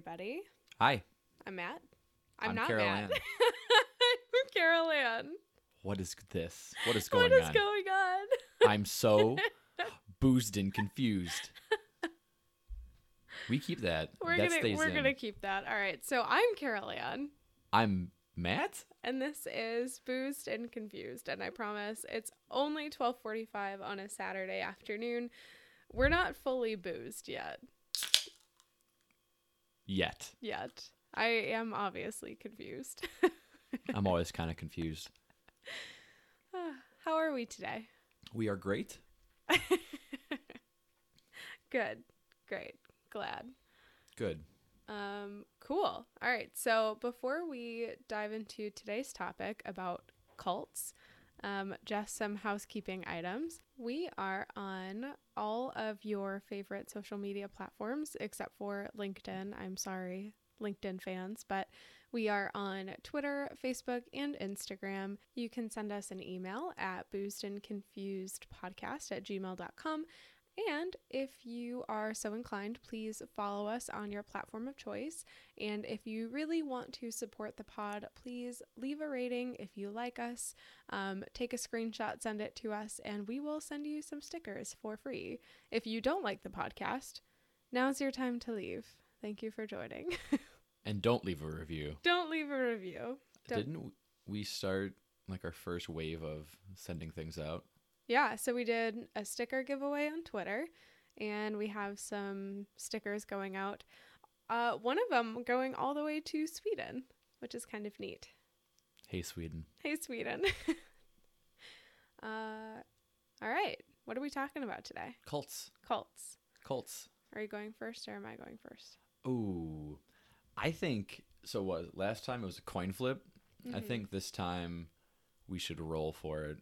Everybody. Hi, I'm Matt. I'm, I'm not Carol Matt. Ann. I'm Carol Ann. what is this? What is going on? What is on? going on? I'm so boozed and confused. We keep that. We're that gonna we're in. gonna keep that. All right. So I'm Carol Ann, I'm Matt. and this is Boozed and Confused, and I promise it's only 12:45 on a Saturday afternoon. We're not fully boozed yet. Yet. Yet. I am obviously confused. I'm always kind of confused. How are we today? We are great. Good. Great. Glad. Good. Um, cool. All right. So before we dive into today's topic about cults, um, just some housekeeping items. We are on all of your favorite social media platforms except for LinkedIn. I'm sorry, LinkedIn fans, but we are on Twitter, Facebook, and Instagram. You can send us an email at boozedandconfusedpodcast at gmail.com. And if you are so inclined, please follow us on your platform of choice. And if you really want to support the pod, please leave a rating if you like us. Um, take a screenshot, send it to us, and we will send you some stickers for free. If you don't like the podcast, now's your time to leave. Thank you for joining. And don't leave a review. don't leave a review. Don't- Didn't we start like our first wave of sending things out? Yeah, so we did a sticker giveaway on Twitter, and we have some stickers going out. Uh, one of them going all the way to Sweden, which is kind of neat. Hey, Sweden. Hey, Sweden. uh, all right, what are we talking about today? Cults. Cults. Cults. Are you going first, or am I going first? Ooh. I think so what last time it was a coin flip. I Mhm. think this time we should roll for it.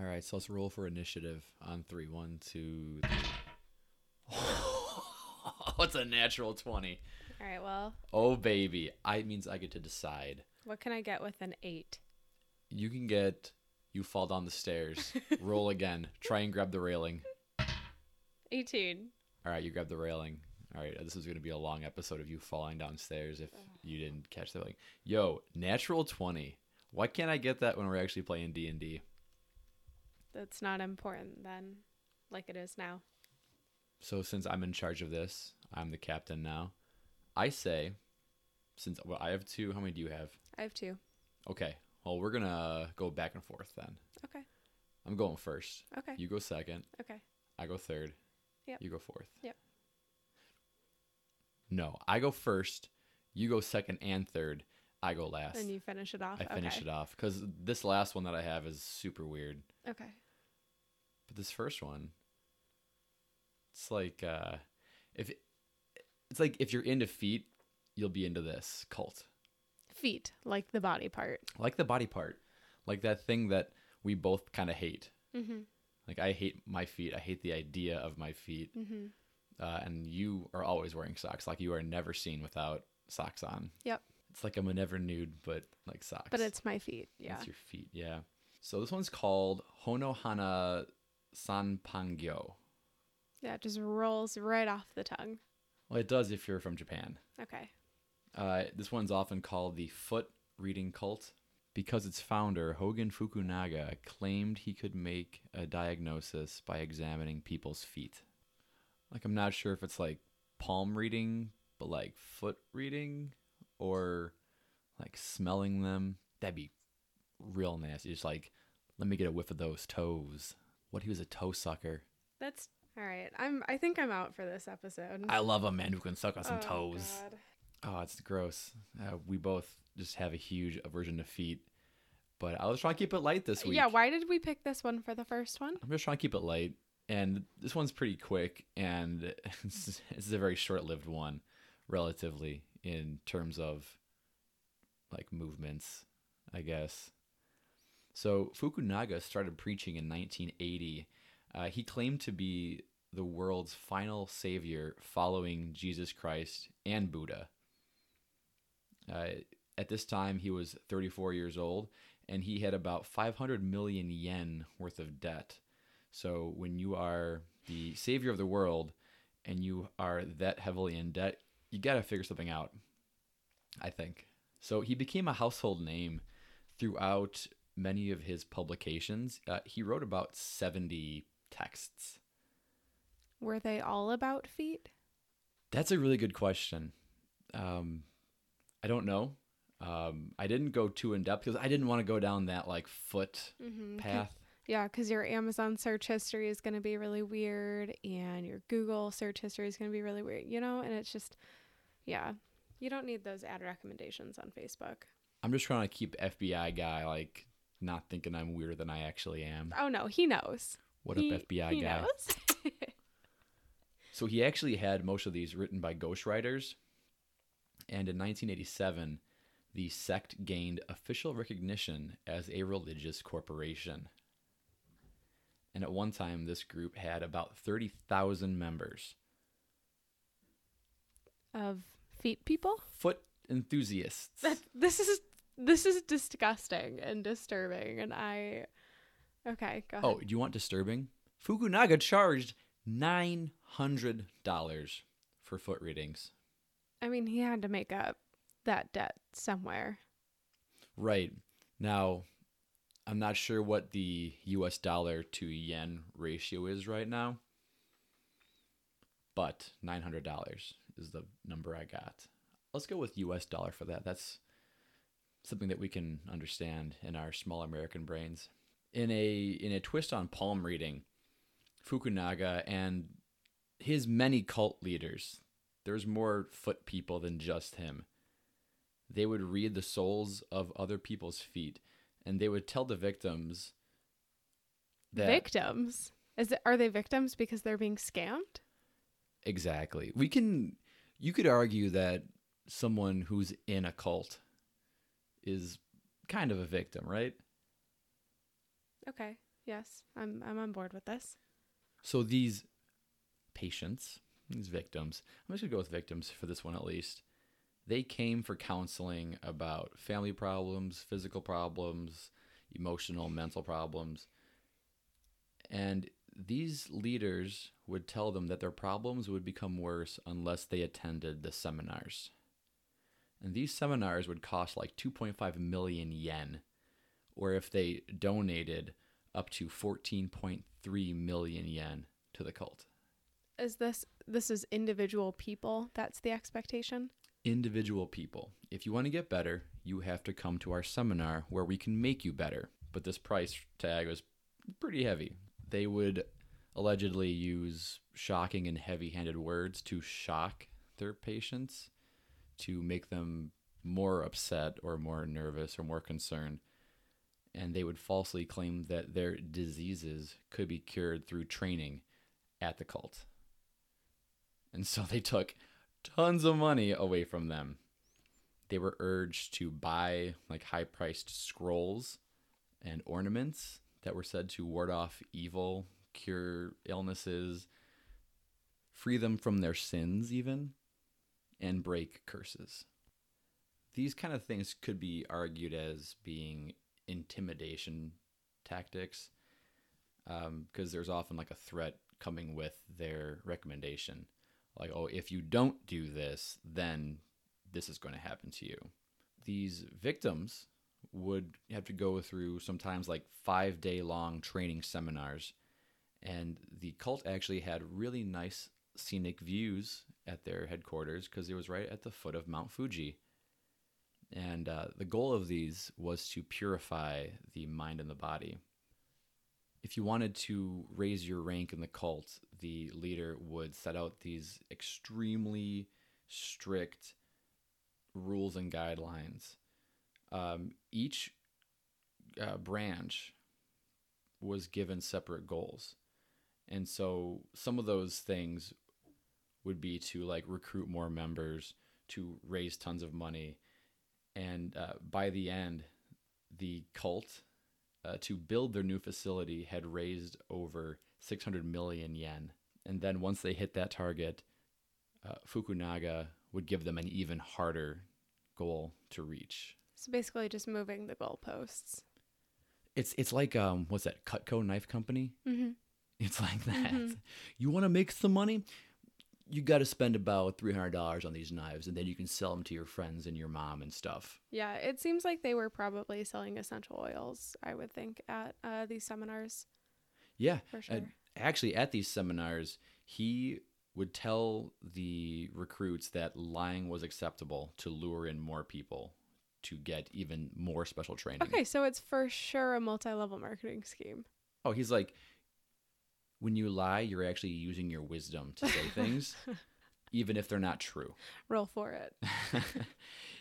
All right, so let's roll for initiative on three. One, two, three. What's a natural 20? All right, well, Oh, baby. I it means I get to decide. what can I get with an eight? You can get, you fall down the stairs. roll again. Try and grab the railing. 18. All right, you grab the railing. All right, this is going to be a long episode of you falling downstairs if you didn't catch the railing. Yo, natural 20. Why can't I get that when we're actually playing D&D? That's not important then, like it is now. So since I'm in charge of this, I'm the captain now. I say, since well, I have two, how many do you have? I have two. Okay, well, we're going to go back and forth then. Okay. I'm going first. Okay. You go second. Okay. I go third. Yep. You go fourth. Yep. No, I go first. You go second and third. I go last. Then you finish it off. I finish okay. it off because this last one that I have is super weird. Okay. But this first one, it's like uh, if it's like if you're into feet, you'll be into this cult. Feet, like the body part. Like the body part, like that thing that we both kind of hate. Mm-hmm. Like I hate my feet. I hate the idea of my feet. Mm-hmm. Uh, and you are always wearing socks. Like you are never seen without socks on. Yep. It's like I'm a never nude, but like socks. But it's my feet. Yeah. It's your feet, yeah. So this one's called Honohana Sanpogyo. Yeah, it just rolls right off the tongue. Well, it does if you're from Japan. Okay. Uh, this one's often called the foot reading cult because its founder, Hogen Fukunaga, claimed he could make a diagnosis by examining people's feet. Like, I'm not sure if it's like palm reading, but like foot reading or like smelling them. That'd be real nasty. Just like, let me get a whiff of those toes. What he was a toe sucker. That's all right. I'm I think I'm out for this episode. I love a man who can suck on some Oh, toes. God. Oh, it's gross. Uh, we both just have a huge aversion to feet. But I was trying to keep it light this week. Yeah, why did we pick this one for the first one? I'm just trying to keep it light. and this one's pretty quick, and it's, it's a very short-lived one, relatively in terms of like movements, I guess. So Fukunaga started preaching in 1980. Uh, he claimed to be the world's final savior following Jesus Christ and Buddha. Uh, at this time, he was 34 years old and he had about 500 million yen worth of debt. So when you are the savior of the world and you are that heavily in debt, you got to figure something out, I think. So he became a household name throughout many of his publications. Uh, he wrote about 70 texts. Were they all about feet? That's a really good question. Um, I don't know. Um, I didn't go too in depth because I didn't want to go down that like foot Mm-hmm. path. Yeah, because your Amazon search history is going to be really weird, and your Google search history is going to be really weird, you know? And it's just, yeah, you don't need those ad recommendations on Facebook. I'm just trying to keep FBI guy like not thinking I'm weirder than I actually am. Oh, no, he knows. What he, up, FBI he guy? knows. So he actually had most of these written by ghostwriters. And in 1987, the sect gained official recognition as a religious corporation. And at one time, this group had about 30,000 members. of feet people? Foot enthusiasts. That, this is this is disgusting and disturbing, and I. Okay, go oh, ahead. Oh, do you want disturbing? Fukunaga charged $900 for foot readings. I mean, he had to make up that debt somewhere. Right. Now, I'm not sure what the US dollar to yen ratio is right now, but $900 is the number I got. Let's go with US dollar for that. That's something that we can understand in our small American brains. In a in a twist on palm reading, Fukunaga and his many cult leaders, there's more foot people than just him they would read the soles of other people's feet and they would tell the victims that Victims? Is it, are they victims because they're being scammed? exactly we can you could argue that someone who's in a cult is kind of a victim right Okay. Yes, I'm I'm on board with this. so these patients these victims i'm just going to go with victims for this one at least they came for counseling about family problems physical problems emotional mental problems and these leaders would tell them that their problems would become worse unless they attended the seminars and these seminars would cost like 2.5 million yen or if they donated up to 14.3 million yen to the cult Is this this is individual people? That's the expectation. individual people. If you want to get better, you have to come to our seminar where we can make you better. But this price tag was pretty heavy. They would allegedly use shocking and heavy handed words to shock their patients to make them more upset or more nervous or more concerned. And they would falsely claim that their diseases could be cured through training at the cult. And so they took tons of money away from them. They were urged to buy like high priced scrolls and ornaments that were said to ward off evil, cure illnesses, free them from their sins, even, and break curses. These kind of things could be argued as being intimidation tactics um, because there's often like a threat coming with their recommendation like oh if you don't do this then this is going to happen to you these victims would have to go through sometimes like five day long training seminars and the cult actually had really nice scenic views at their headquarters because it was right at the foot of mount fuji and uh, the goal of these was to purify the mind and the body if you wanted to raise your rank in the cult, the leader would set out these extremely strict rules and guidelines. Um, each uh, branch was given separate goals. And so some of those things would be to like recruit more members, to raise tons of money. And uh, by the end, the cult uh, to build their new facility had raised over 600 million yen. And then once they hit that target, uh, Fukunaga would give them an even harder goal to reach. So basically, just moving the goalposts. It's it's like um what's that Cutco knife company? Mm-hmm. It's like that. Mhm. You want to make some money? You got to spend about three hundred dollars on these knives, and then you can sell them to your friends and your mom and stuff. Yeah, it seems like they were probably selling essential oils. I would think at uh, these seminars Yeah, for sure. Uh, actually, at these seminars, he would tell the recruits that lying was acceptable to lure in more people to get even more special training. okay, so it's for sure a multi-level marketing scheme. Oh, he's like, when you lie, you're actually using your wisdom to say things, even if they're not true. Roll for it.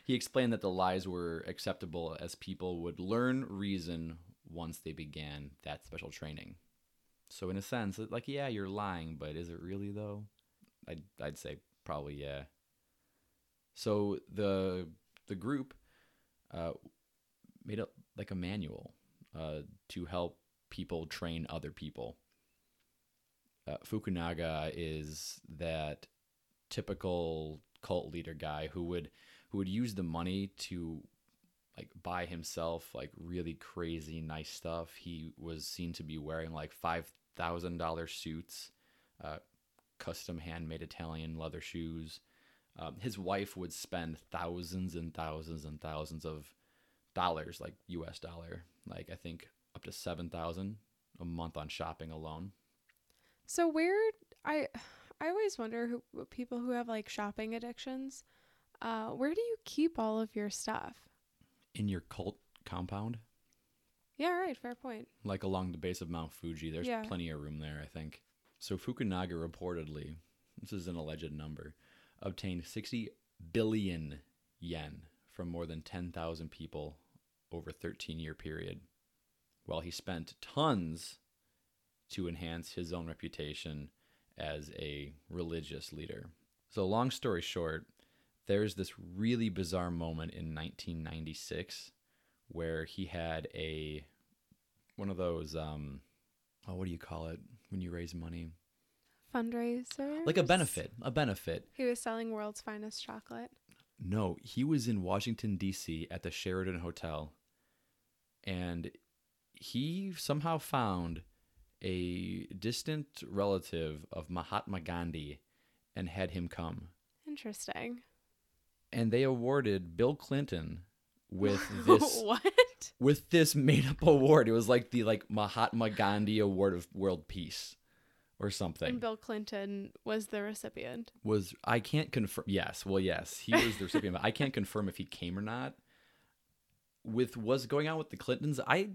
he explained that the lies were acceptable as people would learn reason once they began that special training. So, in a sense, like, yeah, you're lying, but is it really though? I'd, I'd say probably yeah. So the the group uh, made up like a manual uh, to help people train other people. Uh, Fukunaga is that typical cult leader guy who would who would use the money to like buy himself like really crazy nice stuff. He was seen to be wearing like five thousand dollar suits, uh, custom handmade Italian leather shoes. Um, his wife would spend thousands and thousands and thousands of dollars, like U.S. dollar, like I think up to seven thousand a month on shopping alone. So where I I always wonder who people who have like shopping addictions, uh, where do you keep all of your stuff? In your cult compound, Yeah, right. Fair point. like along the base of Mount Fuji, there's Yeah. plenty of room there, I think. So Fukunaga reportedly, this is an alleged number, obtained 60 billion yen from more than 10,000 people over a 13 year period, while he spent tons to enhance his own reputation as a religious leader. So, long story short, there's this really bizarre moment in 1996 where he had a one of those um oh what do you call it when you raise money Fundraiser. like a benefit a benefit He was selling world's finest chocolate. no he was in washington d.c at the Sheraton hotel and he somehow found a distant relative of mahatma gandhi and had him come Interesting. and they awarded bill clinton with this what? with this made up award. It was like the like Mahatma Gandhi Award of World Peace or something. And Bill Clinton was the recipient. was I can't confirm yes, well yes, he was the recipient, but I can't confirm if he came or not. With what's going on with the Clintons, I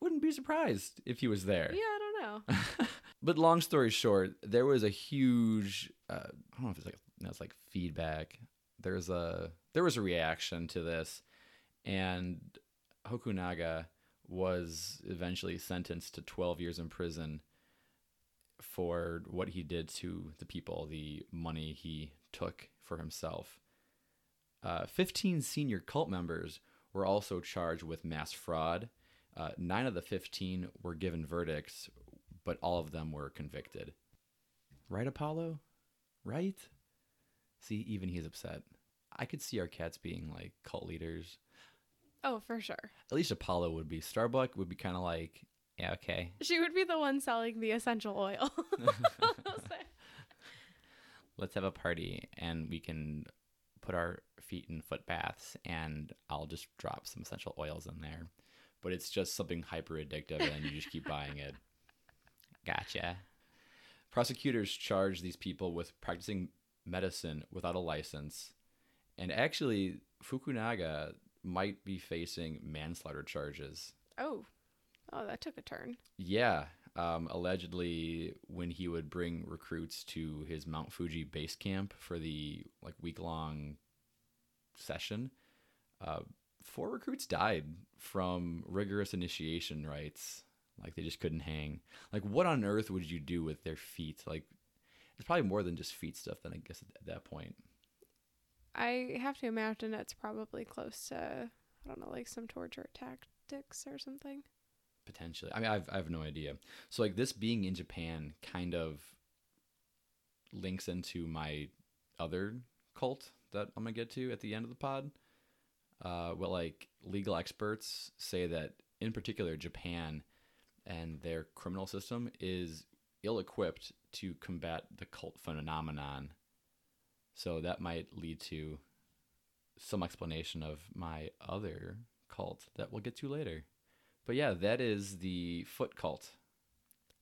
wouldn't be surprised if he was there. Yeah, I don't know. but long story short, there was a huge uh, I don't know if it's like no, it's like feedback. There's a there was a reaction to this, and Fukunaga was eventually sentenced to 12 years in prison for what he did to the people, the money he took for himself. Uh, 15 senior cult members were also charged with mass fraud. Uh, nine of the 15 were given verdicts, but all of them were convicted. Right, Apollo? Right? See, even he's upset. I could see our cats being like cult leaders. Oh, for sure. At least Apollo would be. Starbuck would be kind of like, yeah, okay. She would be the one selling the essential oil. Let's have a party and we can put our feet in foot baths and I'll just drop some essential oils in there. But it's just something hyper addictive and you just keep buying it. Gotcha. Prosecutors charge these people with practicing medicine without a license. And actually, Fukunaga might be facing manslaughter charges. oh. Oh, that took a turn. Yeah. Um, allegedly, when he would bring recruits to his Mount Fuji base camp for the like week long session, uh, four recruits died from rigorous initiation rites Like they just couldn't hang. Like what on earth would you do with their feet? Like it's probably more than just feet stuff. Then I guess at that point. I have to imagine it's probably close to I don't know, like some torture tactics or something. Potentially. I mean, I've I have no idea. So like this being in Japan kind of links into my other cult that I'm gonna get to at the end of the pod. Uh, well, like legal experts say that in particular Japan and their criminal system is ill-equipped to combat the cult phenomenon. So that might lead to some explanation of my other cult that we'll get to later. But yeah, that is the foot cult.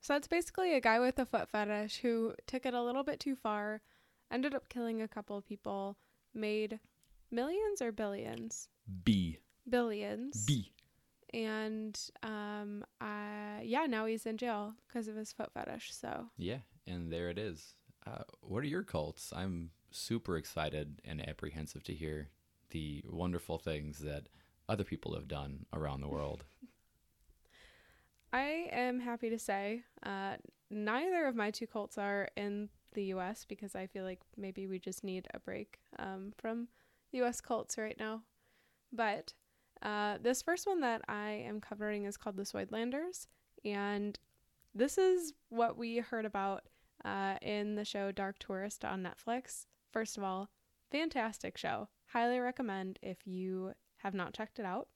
So it's basically a guy with a foot fetish who took it a little bit too far, ended up killing a couple of people, made millions or billions? B. Billions. B. And um uh yeah, now he's in jail because of his foot fetish. So Yeah, and there it is. Uh, what are your cults? I'm super excited and apprehensive to hear the wonderful things that other people have done around the world. I am happy to say uh, neither of my two cults are in the US because I feel like maybe we just need a break um, from US cults right now. But uh, this first one that I am covering is called the Suidlanders. And this is what we heard about uh, in the show Dark Tourist on Netflix. First of all, fantastic show. Highly recommend if you have not checked it out.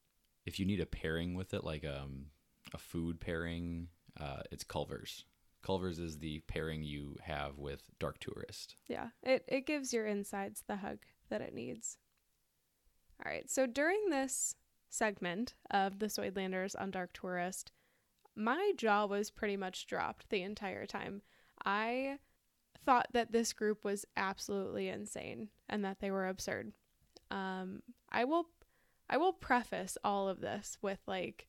If you need a pairing with it, like um, a food pairing, uh, it's Culver's. Culver's is the pairing you have with Dark Tourist. Yeah, it, it gives your insides the hug that it needs. All right, so during this segment of the Suidlanders on Dark Tourist, my jaw was pretty much dropped the entire time. I thought that this group was absolutely insane and that they were absurd. Um, I will I will preface all of this with like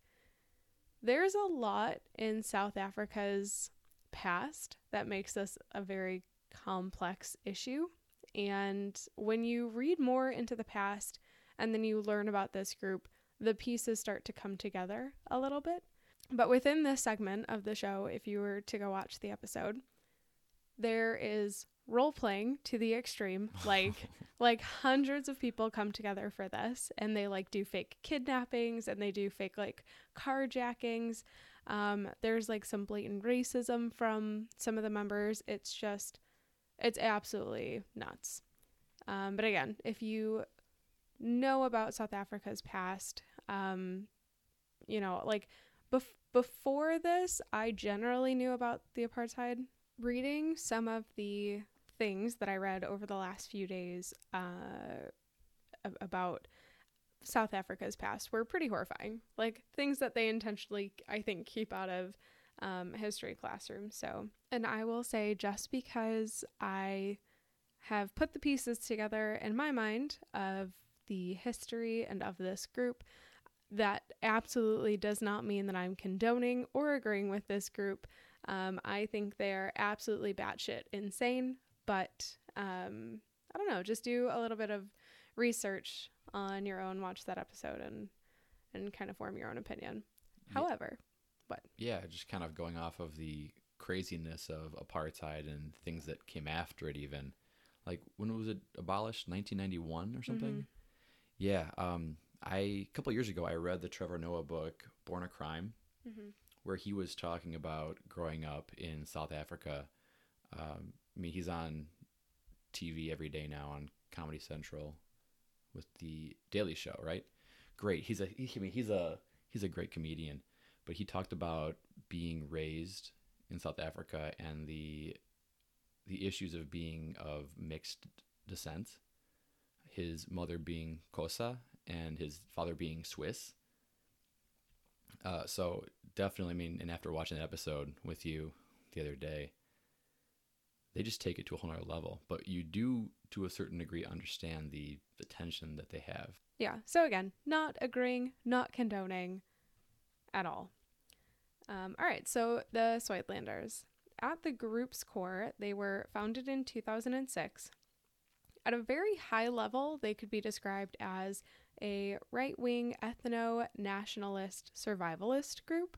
there's a lot in South Africa's past that makes this a very complex issue. And when you read more into the past and then you learn about this group, the pieces start to come together a little bit. But within this segment of the show, if you were to go watch the episode, there is role playing to the extreme. Like like hundreds of people come together for this and they like do fake kidnappings and they do fake like carjackings. Um, there's like some blatant racism from some of the members. It's just it's absolutely nuts. Um, but again, if you know about South Africa's past, um, you know, like bef- before this, I generally knew about the apartheid. Reading some of the things that I read over the last few days uh, about South Africa's past were pretty horrifying. Like things that they intentionally, I think, keep out of um, history classrooms. So, and I will say, just because I have put the pieces together in my mind of the history and of this group, that absolutely does not mean that I'm condoning or agreeing with this group. Um, I think they are absolutely batshit insane, but um, I don't know, just do a little bit of research on your own, watch that episode, and and kind of form your own opinion. Yeah. However, what? Yeah, just kind of going off of the craziness of apartheid and things that came after it, even. Like, when was it abolished? 1991 or something? Mhm. Yeah. Um, I, a couple years ago, I read the Trevor Noah book, Born a Crime, Mm-hmm. where he was talking about growing up in South Africa. Um, I mean, he's on TV every day now on Comedy Central with the Daily Show, right? Great. He's a he, I mean, he's a he's a great comedian, but he talked about being raised in South Africa and the the issues of being of mixed descent. His mother being Xhosa and his father being Swiss. Uh, so definitely, I mean, and after watching that episode with you the other day, they just take it to a whole other level. But you do, to a certain degree, understand the the tension that they have. Yeah. So again, not agreeing, not condoning at all. Um, all right. So the Suidlanders. At the group's core, they were founded in 2006. At a very high level, they could be described as a right wing ethno nationalist survivalist group.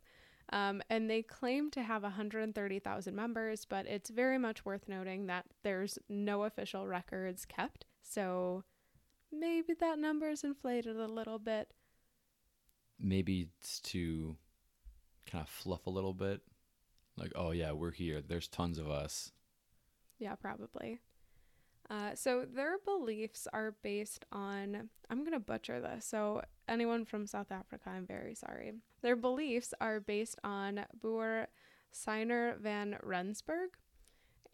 Um, and they claim to have 130,000 members, but it's very much worth noting that there's no official records kept. So maybe that number is inflated a little bit. Maybe it's to kind of fluff a little bit. Like, oh yeah, we're here. There's tons of us. Yeah, probably. Uh, so their beliefs are based on, I'm going to butcher this. So, anyone from South Africa, I'm very sorry. Their beliefs are based on Boer Siener van Rensburg.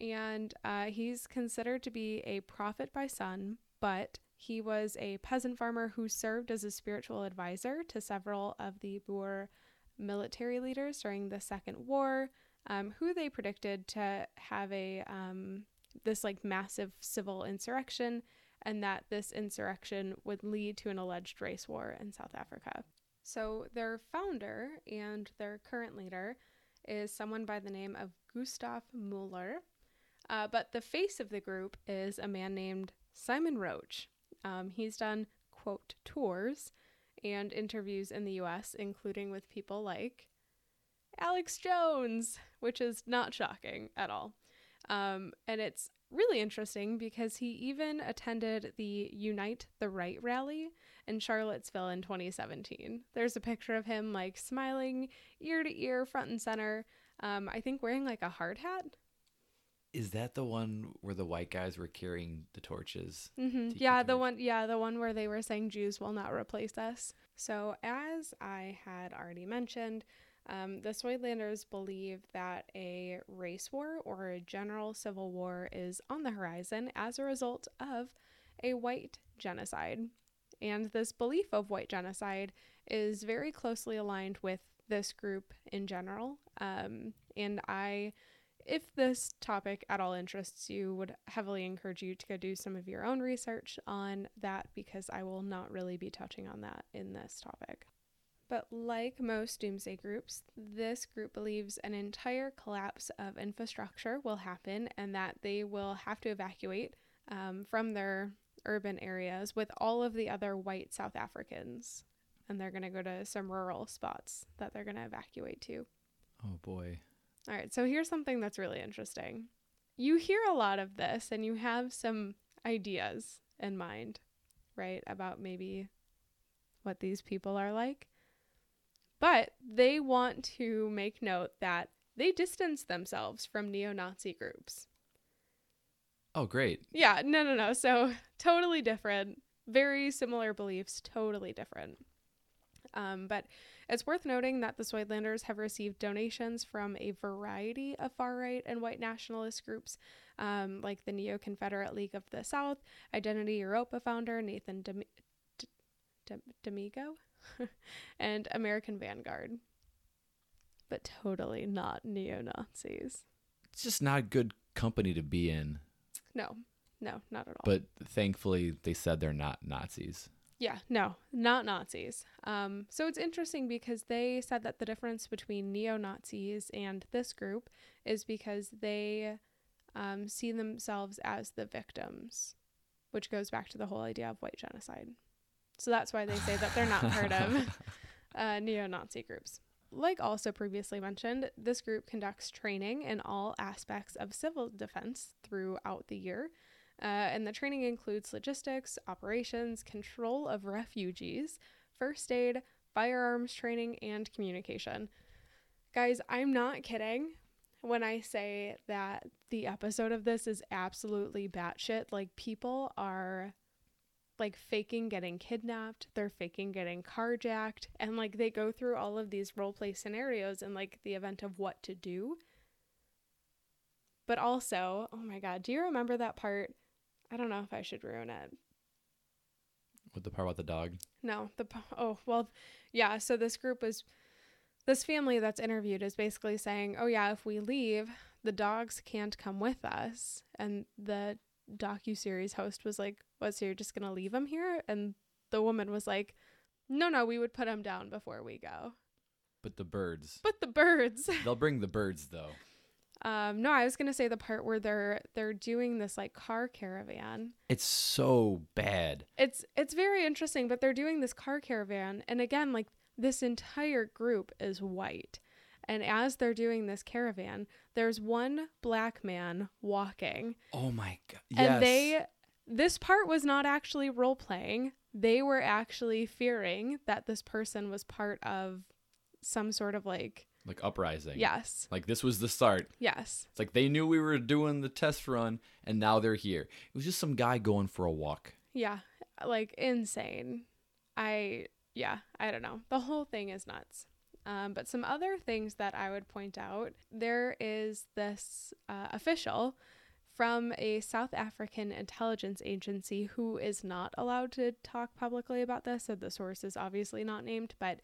And uh, he's considered to be a prophet by son, but he was a peasant farmer who served as a spiritual advisor to several of the Boer military leaders during the Second War, um, who they predicted to have a um, this like massive civil insurrection, and that this insurrection would lead to an alleged race war in South Africa. So their founder and their current leader is someone by the name of Gustav Muller, uh, but the face of the group is a man named Simon Roche. Um, he's done quote tours and interviews in the US, including with people like Alex Jones, which is not shocking at all. Um, and it's really interesting because he even attended the Unite the Right rally in Charlottesville in 2017. There's a picture of him like smiling ear to ear, front and center. Um, I think wearing like a hard hat. Is that the one where the white guys were carrying the torches? Mm-hmm. Yeah, the one. Yeah, the one where they were saying Jews will not replace us. So, as I had already mentioned, um, the Suidlanders believe that a race war or a general civil war is on the horizon as a result of a white genocide. And this belief of white genocide is very closely aligned with this group in general. Um, and I, if this topic at all interests you, would heavily encourage you to go do some of your own research on that because I will not really be touching on that in this topic. But like most doomsday groups, this group believes an entire collapse of infrastructure will happen and that they will have to evacuate um, from their urban areas with all of the other white South Africans. And they're going to go to some rural spots that they're going to evacuate to. Oh boy. All right, so here's something that's really interesting. You hear a lot of this and you have some ideas in mind, right, about maybe what these people are like. But they want to make note that they distance themselves from neo Nazi groups. Oh, great. Yeah, no, no, no. So totally different. Very similar beliefs, totally different. Um, but it's worth noting that the Suidlanders have received donations from a variety of far right and white nationalist groups, um, like the Neo Confederate League of the South, Identity Europa founder Nathan Dem- D- Damigo, and American Vanguard. But totally not neo Nazis. It's just not good company to be in. No, no, not at all. But thankfully, they said they're not Nazis. Yeah, no, not Nazis. Um, so it's interesting because they said that the difference between neo Nazis and this group is because they um, see themselves as the victims, which goes back to the whole idea of white genocide. So that's why they say that they're not part of uh, neo Nazi groups. Like also previously mentioned, this group conducts training in all aspects of civil defense throughout the year. Uh, and the training includes logistics, operations, control of refugees, first aid, firearms training, and communication. Guys, I'm not kidding when I say that the episode of this is absolutely batshit. Like, people are like faking getting kidnapped, they're faking getting carjacked, and like they go through all of these role play scenarios in like the event of what to do. But also, oh my god, do you remember that part? I don't know if I should ruin it. With the part about the dog? No, the oh well, yeah. So this group was, this family that's interviewed is basically saying, oh yeah, if we leave, the dogs can't come with us, and the docu series host was like, "What? So you're just gonna leave him here?" And the woman was like, "No, no, we would put him down before we go." But the birds. But the birds. They'll bring the birds though. Um, no, I was gonna say the part where they're they're doing this like car caravan. It's so bad. It's it's very interesting, but they're doing this car caravan, and again, like this entire group is white, And as they're doing this caravan, there's one black man walking. Oh my god. And they this part was not actually role playing. They were actually fearing that this person was part of some sort of like like uprising. Yes. Like this was the start. Yes. It's like they knew we were doing the test run and now they're here. It was just some guy going for a walk. Yeah. Like insane. I yeah, I don't know. The whole thing is nuts. Um, but some other things that I would point out there is this uh, official from a South African intelligence agency who is not allowed to talk publicly about this. So the source is obviously not named, but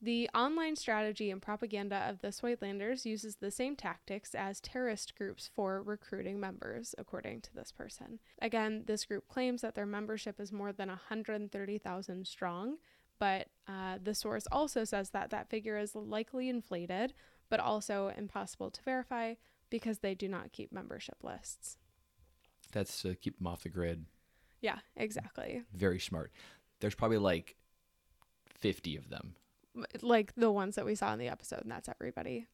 the online strategy and propaganda of the Suidlanders uses the same tactics as terrorist groups for recruiting members, according to this person. Again, this group claims that their membership is more than 130,000 strong, but uh, the source also says that that figure is likely inflated, but also impossible to verify because they do not keep membership lists. That's to keep them off the grid. Yeah, exactly. Very smart. There's probably like 50 of them. Like the ones that we saw in the episode, and that's everybody.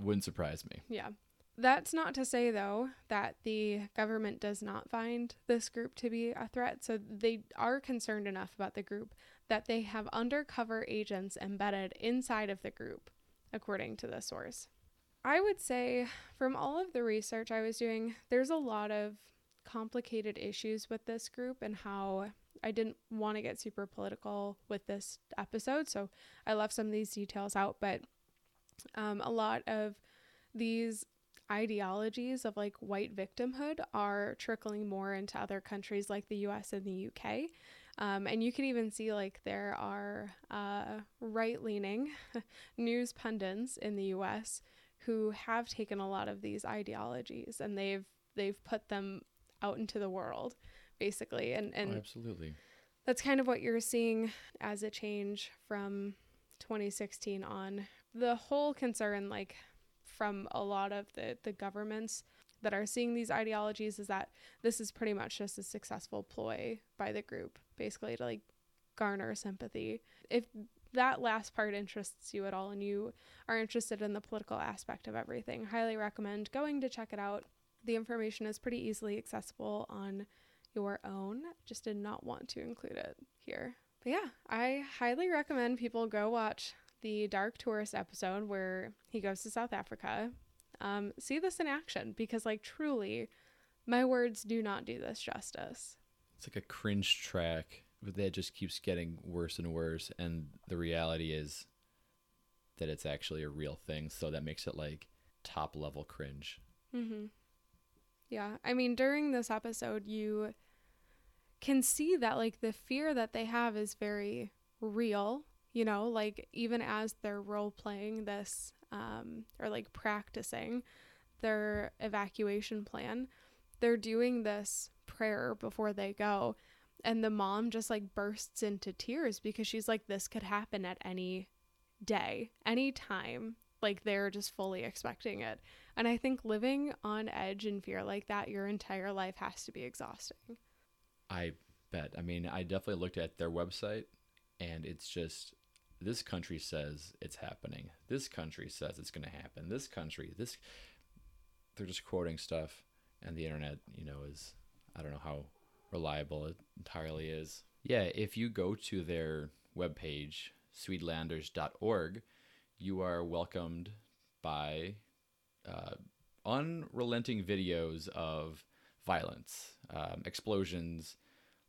Wouldn't surprise me. Yeah. That's not to say, though, that the government does not find this group to be a threat. So they are concerned enough about the group that they have undercover agents embedded inside of the group, according to the source. I would say, from all of the research I was doing, there's a lot of complicated issues with this group and how I didn't want to get super political with this episode. So I left some of these details out, but um, a lot of these ideologies of like white victimhood are trickling more into other countries like the US and the UK. Um, and you can even see like there are uh, right leaning news pundits in the US who have taken a lot of these ideologies and they've they've put them out into the world basically. And and oh, absolutely. that's kind of what you're seeing as a change from 2016 on. The whole concern like from a lot of the the governments that are seeing these ideologies is that this is pretty much just a successful ploy by the group basically to like garner sympathy if that last part interests you at all and you are interested in the political aspect of everything, highly recommend going to check it out. The information is pretty easily accessible on your own. Just did not want to include it here. But yeah, I highly recommend people go watch the Dark Tourist episode where he goes to South Africa. Um, see this in action because, like, truly, my words do not do this justice. It's like a cringe track that just keeps getting worse and worse and the reality is that it's actually a real thing so that makes it like top level cringe mm-hmm. yeah i mean during this episode you can see that like the fear that they have is very real you know like even as they're role playing this um, or like practicing their evacuation plan they're doing this prayer before they go. And the mom just like bursts into tears because she's like this could happen at any day any time. Like they're just fully expecting it. And i think living on edge and fear like that your entire life has to be exhausting. I bet. I mean i definitely looked at their website and it's just this country says it's happening this country says it's going to happen this country this they're just quoting stuff and the internet you know is i don't know how reliable it entirely is. Yeah, if you go to their webpage, suidlanders.org, you are welcomed by uh, unrelenting videos of violence, um, explosions,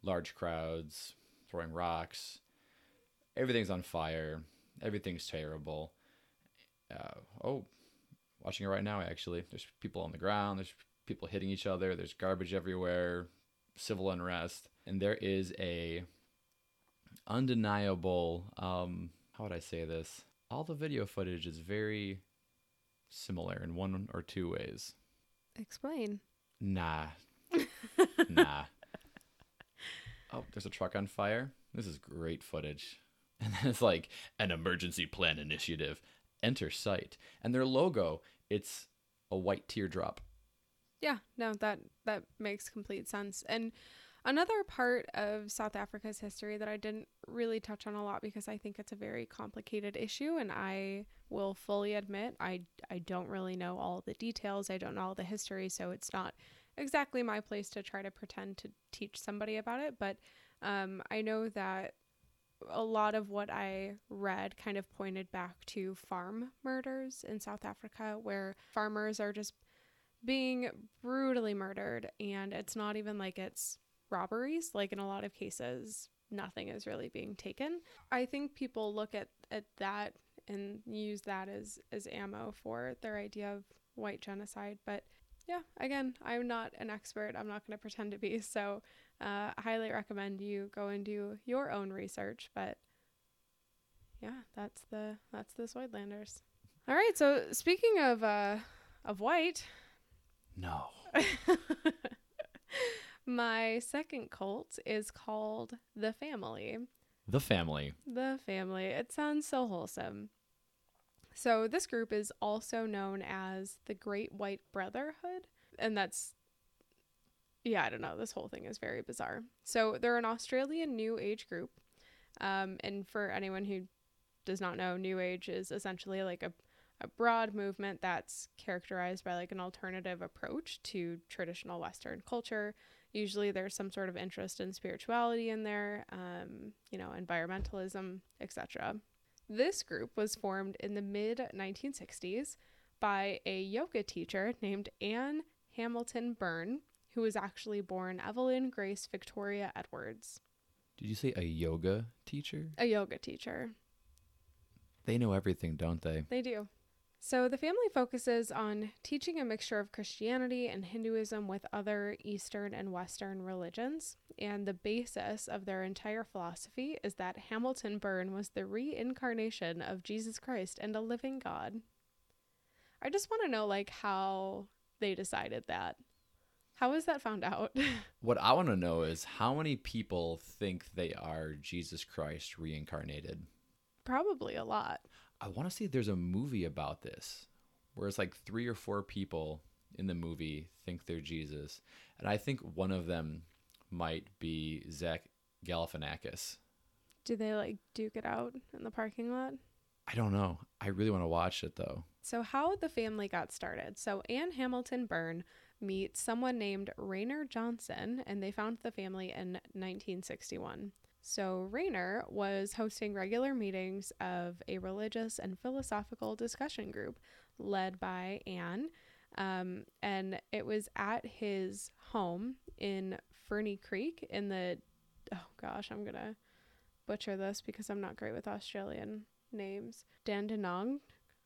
large crowds, throwing rocks. Everything's on fire. Everything's terrible. Uh, oh, watching it right now, actually. There's people on the ground. There's people hitting each other. There's garbage everywhere civil unrest, and there is a undeniable um, how would I say this? All the video footage is very similar in one or two ways. Explain. Nah. nah. Oh, there's a truck on fire. This is great footage. And then it's like an emergency plan initiative. Enter site. And their logo, it's a white teardrop yeah, no, that that makes complete sense. And Another part of South Africa's history that I didn't really touch on a lot because I think it's a very complicated issue and I will fully admit I I don't really know all the details. I don't know all the history, so it's not exactly my place to try to pretend to teach somebody about it, but um, I know that a lot of what I read kind of pointed back to farm murders in South Africa where farmers are just being brutally murdered and it's not even like it's robberies. Like in a lot of cases nothing is really being taken. I think people look at, at that and use that as as ammo for their idea of white genocide. But yeah again i'm not an expert. I'm not going to pretend to be. So uh, i highly recommend you go and do your own research but yeah that's the that's the Suidlanders. all right so speaking of uh of white No. My second cult is called The Family. The family. The Family. It sounds so wholesome. So, this group is also known as the Great White Brotherhood. And that's, yeah, I don't know. This whole thing is very bizarre. So, they're an Australian New Age group. Um, and for anyone who does not know, New Age is essentially like a a broad movement that's characterized by like an alternative approach to traditional Western culture. Usually, there's some sort of interest in spirituality in there, um, you know, environmentalism, etc. This group was formed in the mid 1960s by a yoga teacher named Anne Hamilton Byrne, who was actually born Evelyn Grace Victoria Edwards. Did you say a yoga teacher? A yoga teacher. They know everything, don't they? They do. So the family focuses on teaching a mixture of Christianity and Hinduism with other Eastern and Western religions. And the basis of their entire philosophy is that Hamilton Byrne was the reincarnation of Jesus Christ and a living God. I just want to know like how they decided that. How was that found out? What I want to know is how many people think they are Jesus Christ reincarnated? Probably a lot. I want to see if there's a movie about this where it's like three or four people in the movie think they're Jesus. And I think one of them might be Zach Galifianakis. Do they like duke it out in the parking lot? I don't know. I really want to watch it though. So, how the family got started. So, Anne Hamilton Byrne meets someone named Raynor Johnson, and they found the family in 1961. So, Raynor was hosting regular meetings of a religious and philosophical discussion group led by Anne. Um, and it was at his home in Ferny Creek in the, oh gosh, I'm going to butcher this because I'm not great with Australian names. Dandenong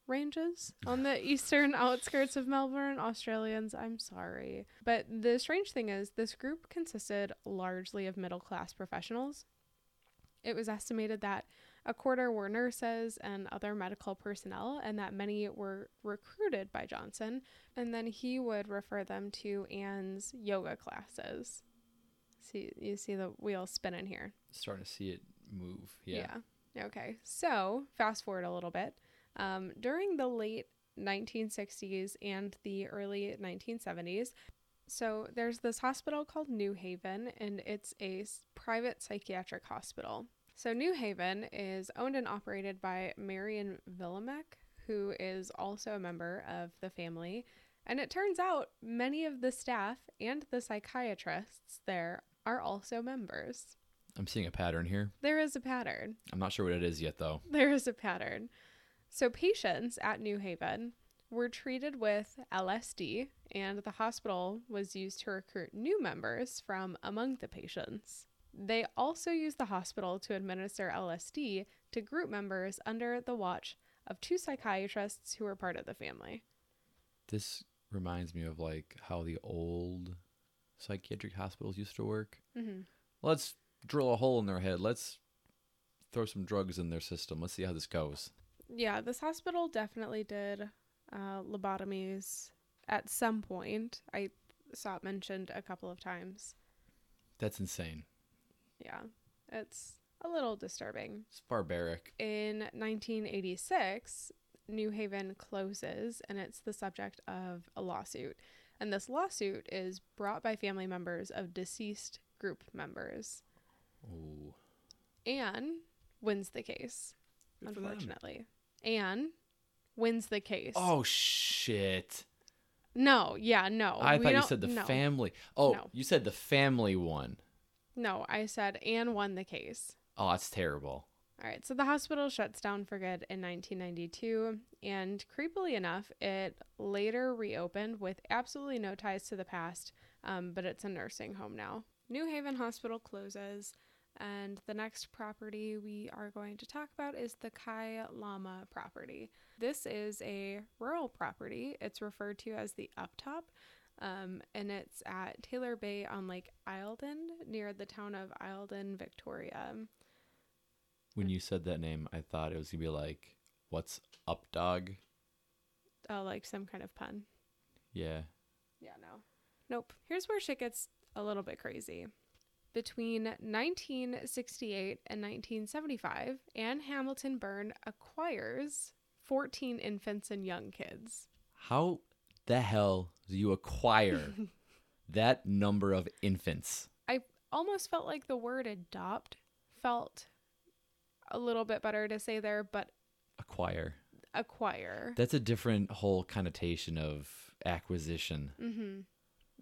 ranges on the eastern outskirts of Melbourne. Australians, I'm sorry. But the strange thing is, this group consisted largely of middle class professionals. It was estimated that a quarter were nurses and other medical personnel, and that many were recruited by Johnson, and then he would refer them to Anne's yoga classes. See, you see the wheel spinning here. Starting to see it move. Yeah. Yeah. Okay. So fast forward a little bit. Um, during the late 1960s and the early 1970s, so there's this hospital called New Haven, and it's a private psychiatric hospital. So New Haven is owned and operated by Marion Villimek, who is also a member of the family. And it turns out many of the staff and the psychiatrists there are also members. I'm seeing a pattern here. There is a pattern. I'm not sure what it is yet though. There is a pattern. So, patients at New Haven were treated with LSD, and the hospital was used to recruit new members from among the patients. They also used the hospital to administer LSD to group members under the watch of two psychiatrists who were part of the family. This reminds me of like how the old psychiatric hospitals used to work. Mm-hmm. Let's drill a hole in their head. Let's throw some drugs in their system. Let's see how this goes. Yeah, this hospital definitely did uh, lobotomies at some point. I saw it mentioned a couple of times. That's insane. Yeah, it's a little disturbing. It's barbaric. In 1986, New Haven closes and it's the subject of a lawsuit. And this lawsuit is brought by family members of deceased group members. Ooh. Anne wins the case, Good unfortunately. Anne wins the case. Oh shit! no, yeah, no. I we thought you said the no. family. Oh, No. you said the family won. No, I said Anne won the case. Oh, that's terrible. All right, so the hospital shuts down for good in 1992, and creepily enough, it later reopened with absolutely no ties to the past, um, but it's a nursing home now. New Haven Hospital closes, and the next property we are going to talk about is the Kai Lama property. This is a rural property. It's referred to as the Uptop, um, and it's at Taylor Bay on Lake Eildon near the town of Eildon, Victoria. When you said that name, I thought it was gonna be like, "What's up, dog?" Oh, like some kind of pun. Yeah. Yeah, no. Nope. Here's where shit gets a little bit crazy. Between 1968 and 1975, Anne Hamilton Byrne acquires 14 infants and young kids. How the hell do you acquire that number of infants? I almost felt like the word adopt felt a little bit better to say there, but Acquire. acquire. That's a different whole connotation of acquisition. hmm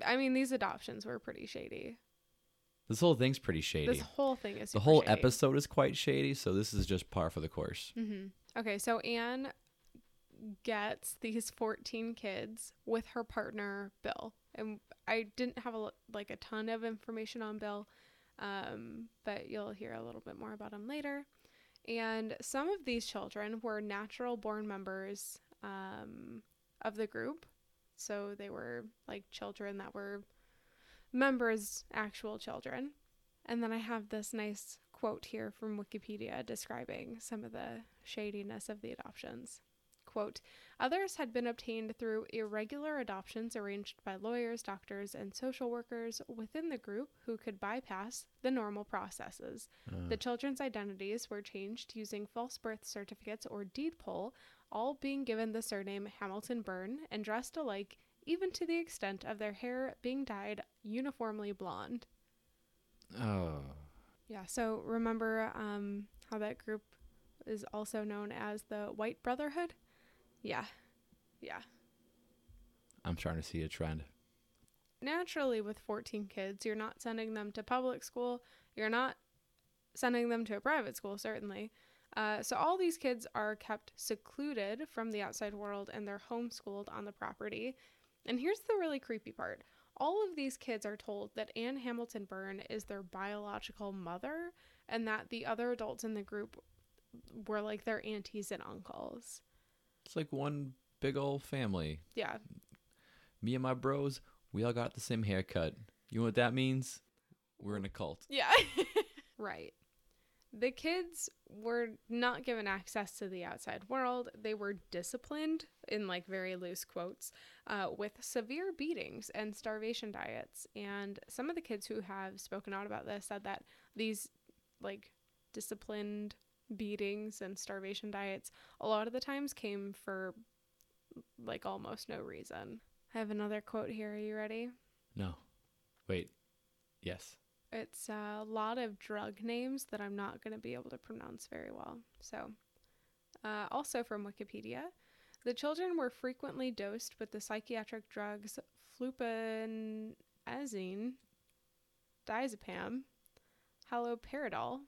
I mean, these adoptions were pretty shady. This whole thing's pretty shady. This whole thing is the whole shady. episode is quite shady, so this is just par for the course. hmm Okay, so Anne gets these 14 kids with her partner Bill, and I didn't have a like a ton of information on Bill, um, but you'll hear a little bit more about him later. And some of these children were natural born members um, of the group, so they were like children that were members, actual children. And then I have this nice quote here from Wikipedia describing some of the shadiness of the adoptions. Quote Others had been obtained through irregular adoptions arranged by lawyers, doctors, and social workers within the group who could bypass the normal processes. Uh, The children's identities were changed using false birth certificates or deed poll, all being given the surname Hamilton Byrne and dressed alike, even to the extent of their hair being dyed uniformly blonde. oh. Yeah, so remember um, how that group is also known as the White Brotherhood? Yeah, yeah. I'm trying to see a trend. Naturally, with 14 kids, you're not sending them to public school. You're not sending them to a private school, certainly. Uh, so, all these kids are kept secluded from the outside world and they're homeschooled on the property. And here's the really creepy part all of these kids are told that Anne Hamilton Byrne is their biological mother and that the other adults in the group were like their aunties and uncles. It's like one big old family. Yeah, Me and my bros, we all got the same haircut. You know what that means? We're in a cult. Yeah. right. The kids were not given access to the outside world. They were disciplined, in like very loose quotes, uh, with severe beatings and starvation diets. And some of the kids who have spoken out about this said that these like disciplined beatings and starvation diets a lot of the times came for like almost no reason. I have another quote here. Are you ready? No. Wait. Yes. It's a lot of drug names that I'm not going to be able to pronounce very well. So, uh, also from Wikipedia, the children were frequently dosed with the psychiatric drugs fluphenazine, diazepam, haloperidol,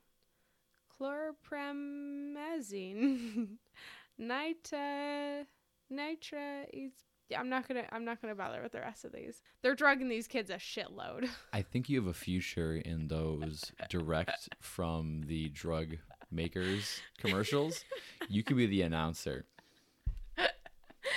chlorpromazine, nitra, nitra. Yeah, I'm not gonna. I'm not gonna bother with the rest of these. They're drugging these kids a shitload. I think you have a future in those direct from the drug makers commercials. You could be the announcer.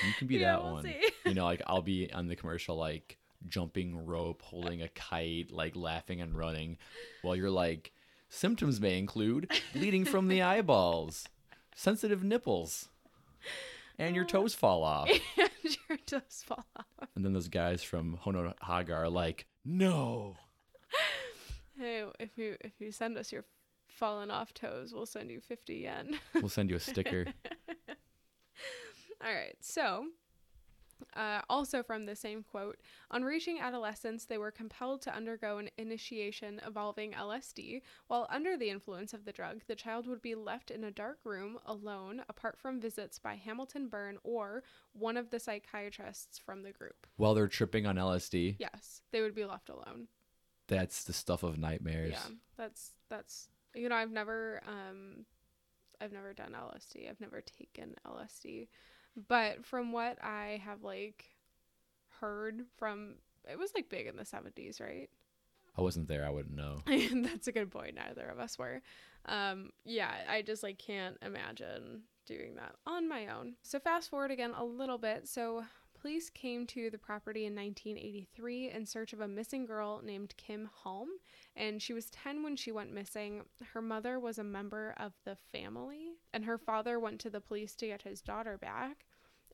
You can be Yeah, that we'll one. see. You know, like I'll be on the commercial, like jumping rope, holding a kite, like laughing and running, while you're like, symptoms may include bleeding from the eyeballs, sensitive nipples, and your toes uh, fall off. and your toes fall off. And then those guys from Ho No Hana are like, no. Hey, if you if you send us your fallen off toes, we'll send you fifty yen. We'll send you a sticker. All right, so Uh, also, from the same quote, on reaching adolescence, they were compelled to undergo an initiation involving LSD. While under the influence of the drug, the child would be left in a dark room alone, apart from visits by Hamilton Byrne or one of the psychiatrists from the group. While they're tripping on LSD, Yes, they would be left alone. that's the stuff of nightmares. Yeah, that's that's you know I've never um I've never done LSD. I've never taken LSD. But from what I have like heard from it was like big in the 70s, right? I wasn't there. I wouldn't know. that's a good point. Neither of us were. Um yeah, I just like can't imagine doing that on my own. So fast forward again a little bit. So police came to the property in 1983 in search of a missing girl named Kim Holm and she was 10 when she went missing. Her mother was a member of the family, and her father went to the police to get his daughter back.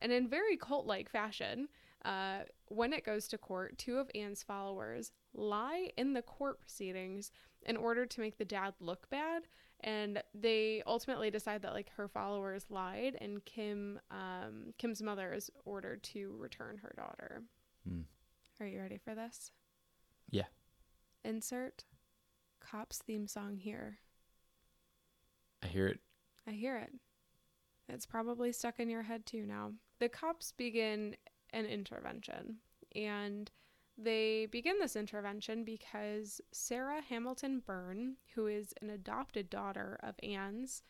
And in very cult like fashion, uh, when it goes to court, two of Anne's followers lie in the court proceedings in order to make the dad look bad. And they ultimately decide that like her followers lied, and Kim, um, Kim's mother is ordered to return her daughter. Hmm. Are you ready for this? Yeah. Insert cops theme song here. I hear it. I hear it. It's probably stuck in your head too now. The cops begin an intervention, and they begin this intervention because Sarah Hamilton Byrne, who is an adopted daughter of Anne's,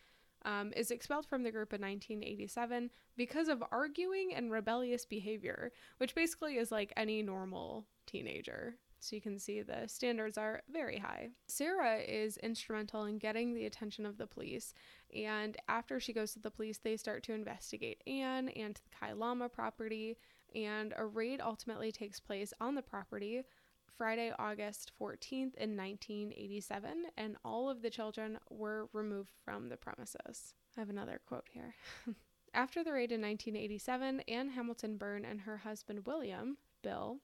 um, is expelled from the group in 1987 because of arguing and rebellious behavior, which basically is like any normal teenager. So you can see the standards are very high. Sarah is instrumental in getting the attention of the police, and after she goes to the police, they start to investigate Anne and the Kai Lama property, and a raid ultimately takes place on the property Friday, August 14th in 1987, and all of the children were removed from the premises. I have another quote here. After the raid in 1987, Anne Hamilton Byrne and her husband William, Bill,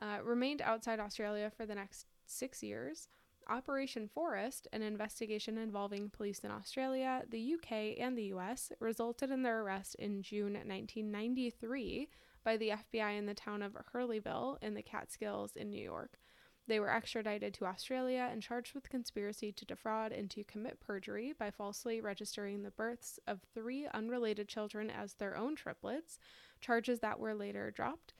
uh, remained outside Australia for the next six years. Operation Forest, an investigation involving police in Australia, the UK, and the US, resulted in their arrest in June 1993 by the FBI in the town of Hurleyville in the Catskills in New York. They were extradited to Australia and charged with conspiracy to defraud and to commit perjury by falsely registering the births of three unrelated children as their own triplets, charges that were later dropped.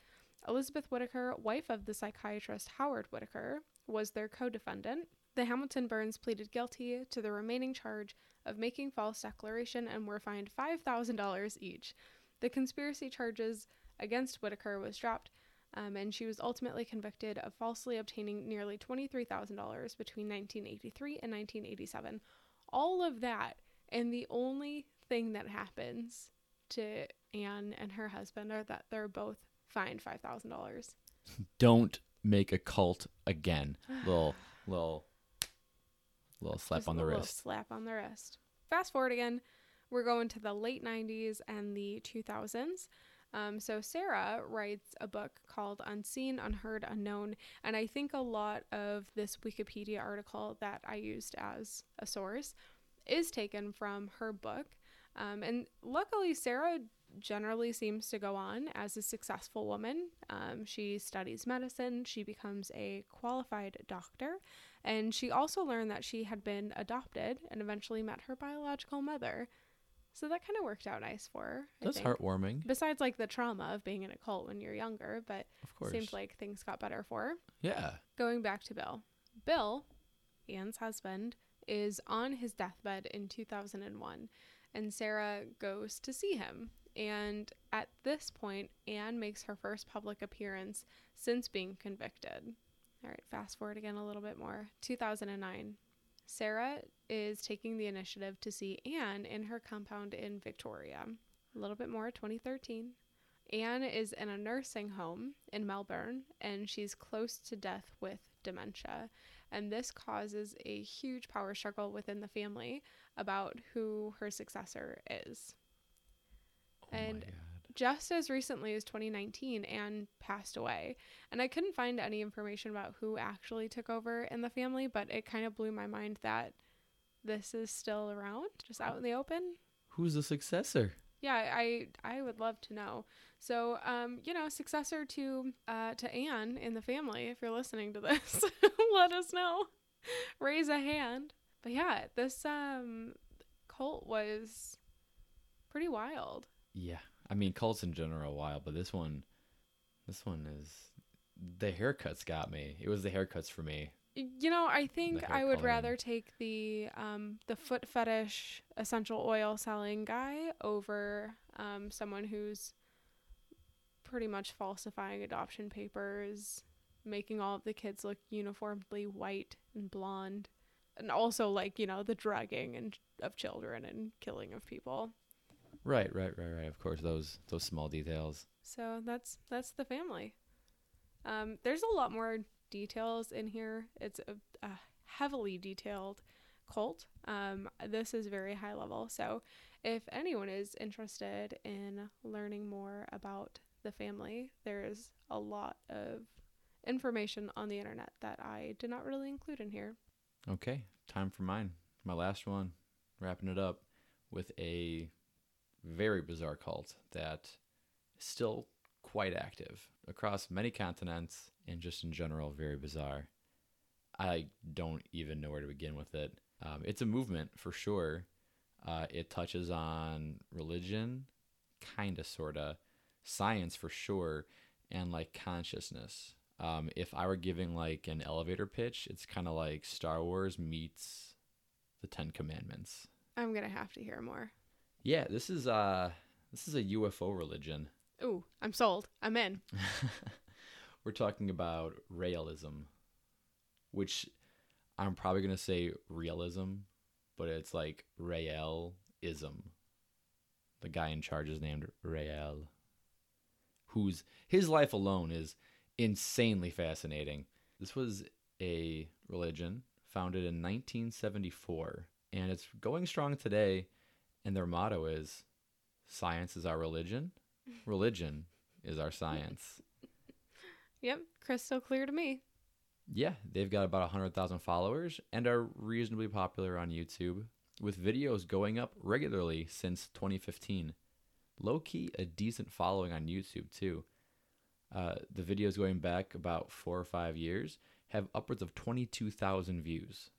Elizabeth Whitaker, wife of the psychiatrist Howard Whitaker, was their co defendant. The Hamilton Byrnes pleaded guilty to the remaining charge of making false declaration and were fined $5,000 each. The conspiracy charges against Whitaker was dropped, um, and she was ultimately convicted of falsely obtaining nearly $23,000 between 1983 and 1987. All of that, and the only thing that happens to Anne and her husband are that they're both fined $5,000. Don't make a cult again. Little, little, little slap Just on the wrist. Slap on the wrist. Fast forward again, we're going to the late 90s and the 2000s. Um, so Sarah writes a book called Unseen, Unheard, Unknown, and I think a lot of this Wikipedia article that I used as a source is taken from her book. Um, and luckily, Sarah generally seems to go on as a successful woman. Um, she studies medicine, she becomes a qualified doctor, and she also learned that she had been adopted and eventually met her biological mother. So that kind of worked out nice for her. I That's think. heartwarming. Besides, like the trauma of being in a cult when you're younger, but Of course. seems like things got better for her. yeah. Going back to Bill. Bill, Anne's husband, is on his deathbed in 2001, and Sarah goes to see him. And at this point, Anne makes her first public appearance since being convicted. All right, fast forward again a little bit more. 2009. Sarah is taking the initiative to see Anne in her compound in Victoria. A little bit more, 2013. Anne is in a nursing home in Melbourne and she's close to death with dementia. And this causes a huge power struggle within the family about who her successor is. Oh And-. Just as recently as 2019, Anne passed away. And I couldn't find any information about who actually took over in the family, but it kind of blew my mind that this is still around, just out in the open. Who's the successor? Yeah, I I would love to know. So, um, you know, successor to uh to Anne in the family, if you're listening to this, let us know. Raise a hand. But yeah, this um cult was pretty wild. Yeah. I mean, cults in general are wild, but this one, this one is the haircuts got me. It was the haircuts for me. You know, I think I would coloring. rather take the um the foot fetish essential oil selling guy over um someone who's pretty much falsifying adoption papers, making all of the kids look uniformly white and blonde, and also like, you know, the drugging and of children and killing of people. Right, right, right, right. Of course, those those small details. So that's that's the family. Um, there's a lot more details in here. It's a, a heavily detailed cult. Um, this is very high level. So if anyone is interested in learning more about the family, there's a lot of information on the internet that I did not really include in here. Okay, time for mine. My last one. Wrapping it up with a very bizarre cult that is still quite active across many continents and just in general very bizarre. I don't even know where to begin with it. Um, it's a movement for sure. Uh, it touches on religion, kind of, sort of, science for sure, and like consciousness. Um, if I were giving like an elevator pitch, it's kind of like Star Wars meets the Ten Commandments. I'm gonna have to hear more. Yeah, this is uh this is a UFO religion. Ooh, I'm sold. I'm in. We're talking about Raelism, which I'm probably gonna say realism, but it's like realism. The guy in charge is named Rael, whose his life alone is insanely fascinating. This was a religion founded in 1974, and it's going strong today. And their motto is Science is our religion, religion is our science. Yep, crystal clear to me. Yeah, they've got about 100,000 followers and are reasonably popular on YouTube, with videos going up regularly since 2015. Low key, a decent following on YouTube, too. Uh, the videos going back about four or five years have upwards of 22,000 views.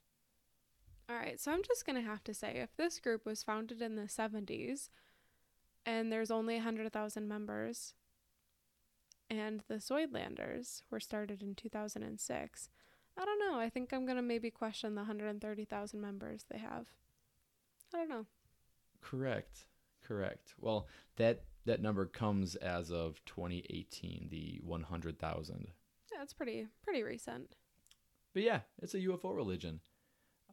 All right, so I'm just going to have to say if this group was founded in the 70s and there's only 100,000 members and the Suidlanders were started in 2006, I don't know. I think I'm going to maybe question the 130,000 members they have. I don't know. Correct. Correct. Well, that that number comes as of 2018, the 100,000. Yeah, it's pretty pretty recent. But yeah, it's a UFO religion,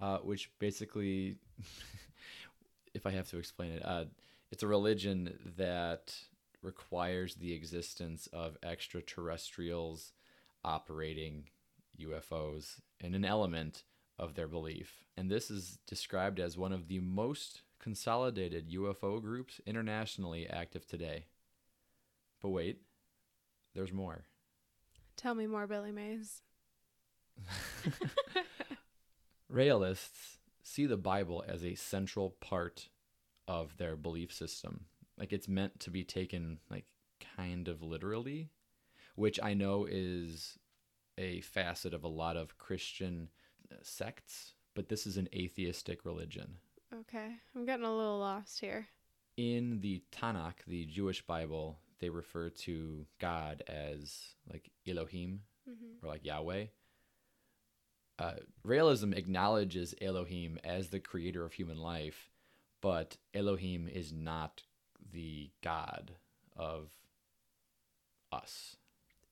uh, which basically, if I have to explain it, uh, it's a religion that requires the existence of extraterrestrials operating UFOs and an element of their belief. And this is described as one of the most consolidated UFO groups internationally active today. But wait, there's more. Tell me more, Billy Mays. Realists see the Bible as a central part of their belief system. Like it's meant to be taken like kind of literally, which I know is a facet of a lot of Christian uh, sects, but this is an atheistic religion. Okay, I'm getting a little lost here. In the Tanakh, the Jewish Bible, they refer to God as like Elohim Mm-hmm. or like Yahweh. Uh, Raelism acknowledges Elohim as the creator of human life, but Elohim is not the God of us.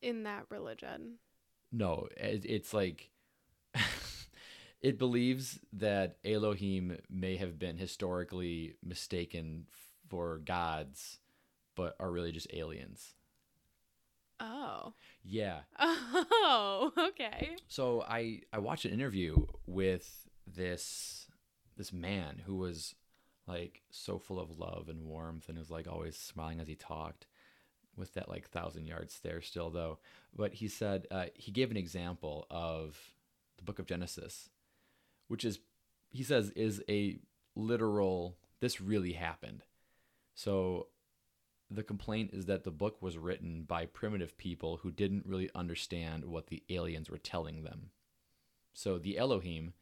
In that religion. No, it, it's like it believes that Elohim may have been historically mistaken for gods, but are really just aliens. Oh. Yeah. Oh, okay. So I I watched an interview with this this man who was like so full of love and warmth and was like always smiling as he talked with that like thousand yard stare still though but he said uh, he gave an example of the book of genesis which is he says is a literal this really happened So the complaint is that the book was written by primitive people who didn't really understand what the aliens were telling them. So the Elohim,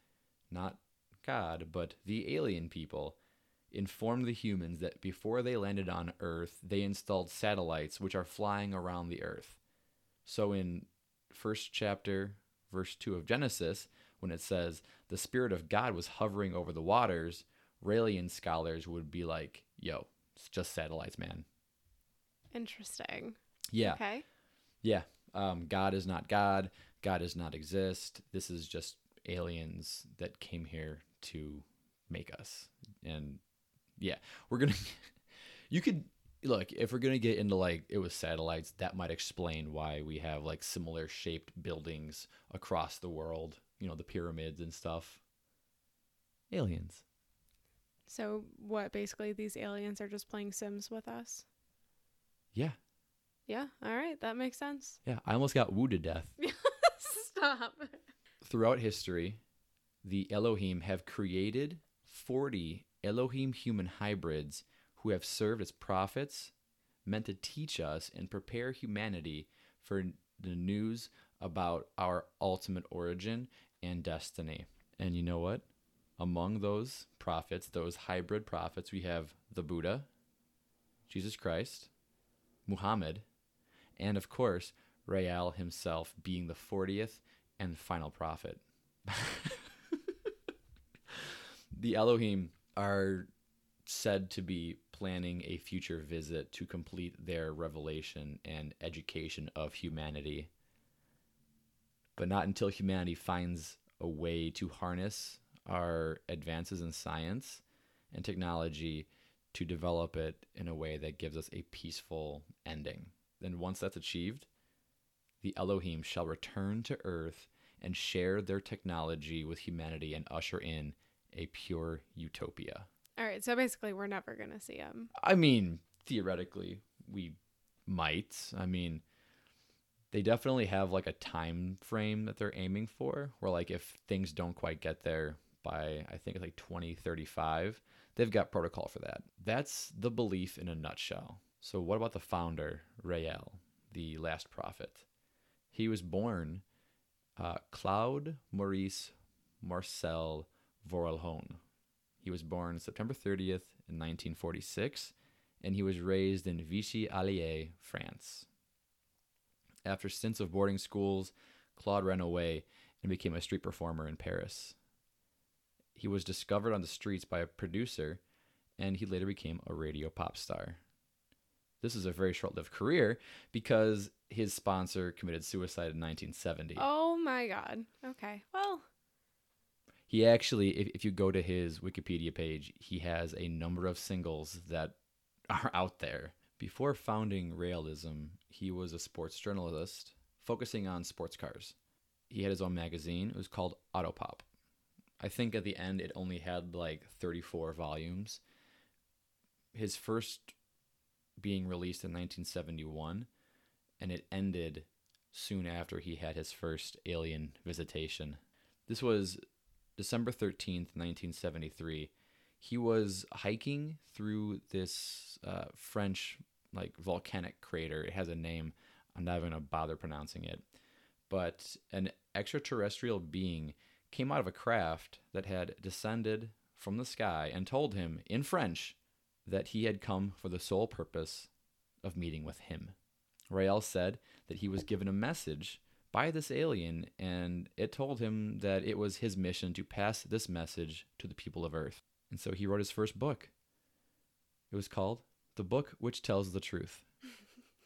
not God, but the alien people, informed the humans that before they landed on Earth, they installed satellites which are flying around the Earth. So in first chapter, verse 2 of Genesis, when it says the Spirit of God was hovering over the waters, Raelian scholars would be like, yo, it's just satellites, man. Interesting. Yeah. Okay. Yeah. Um, God is not God. God does not exist. This is just aliens that came here to make us. And yeah, we're going to, you could, look, if we're going to get into like it was satellites, that might explain why we have like similar shaped buildings across the world, you know, the pyramids and stuff. Aliens. So what basically these aliens are just playing Sims with us? Yeah. Yeah. All right, that makes sense. Yeah. I almost got wooed to death. Stop. Throughout history, the Elohim have created 40 Elohim human hybrids who have served as prophets, meant to teach us and prepare humanity for the news about our ultimate origin and destiny. And you know what? Among those prophets, those hybrid prophets, we have the Buddha, Jesus Christ, Muhammad, and of course, Rael himself being the 40th and final prophet. the Elohim are said to be planning a future visit to complete their revelation and education of humanity. But not until humanity finds a way to harness our advances in science and technology to develop it in a way that gives us a peaceful ending. Then, once that's achieved, the Elohim shall return to earth and share their technology with humanity and usher in a pure utopia. All right, so basically we're never going to see them. I mean, theoretically, we might. I mean, they definitely have like a time frame that they're aiming for where like if things don't quite get there by I think it's like 2035, they've got protocol for that. That's the belief in a nutshell. So what about the founder, Rael, the last prophet? He was born uh, Claude Maurice Marcel Vorilhon. He was born September 30th in 1946, and he was raised in Vichy Allier, France. After stints of boarding schools, Claude ran away and became a street performer in Paris. He was discovered on the streets by a producer, and he later became a radio pop star. This is a very short lived career because his sponsor committed suicide in 1970. Oh my god. Okay. Well, He actually, if, if you go to his Wikipedia page, he has a number of singles that are out there. Before founding Raelism, he was a sports journalist focusing on sports cars. He had his own magazine. It was called Autopop. I think at the end it only had like 34 volumes. His first being released in 1971, and it ended soon after he had his first alien visitation. This was December 13th, 1973. He was hiking through this uh, French like volcanic crater. It has a name. I'm not even gonna bother pronouncing it. But an extraterrestrial being came out of a craft that had descended from the sky and told him in French that he had come for the sole purpose of meeting with him. Rael said that he was given a message by this alien, and it told him that it was his mission to pass this message to the people of Earth. And so he wrote his first book. It was called The Book Which Tells the Truth.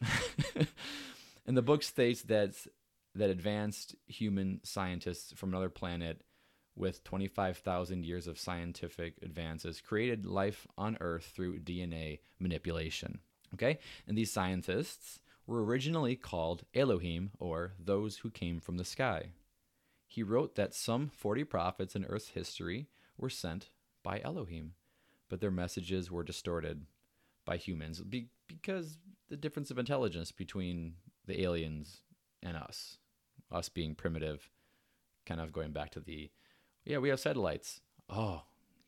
and the book states that that advanced human scientists from another planet with 25,000 years of scientific advances created life on Earth through DNA manipulation. Okay? And these scientists were originally called Elohim, or those who came from the sky. He wrote that some 40 prophets in Earth's history were sent by Elohim, but their messages were distorted by humans be- because the difference of intelligence between the aliens and us, us being primitive, kind of going back to the, yeah, we have satellites. Oh,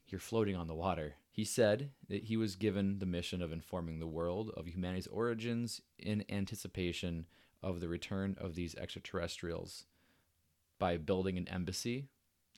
you're floating on the water. He said that he was given the mission of informing the world of humanity's origins in anticipation of the return of these extraterrestrials by building an embassy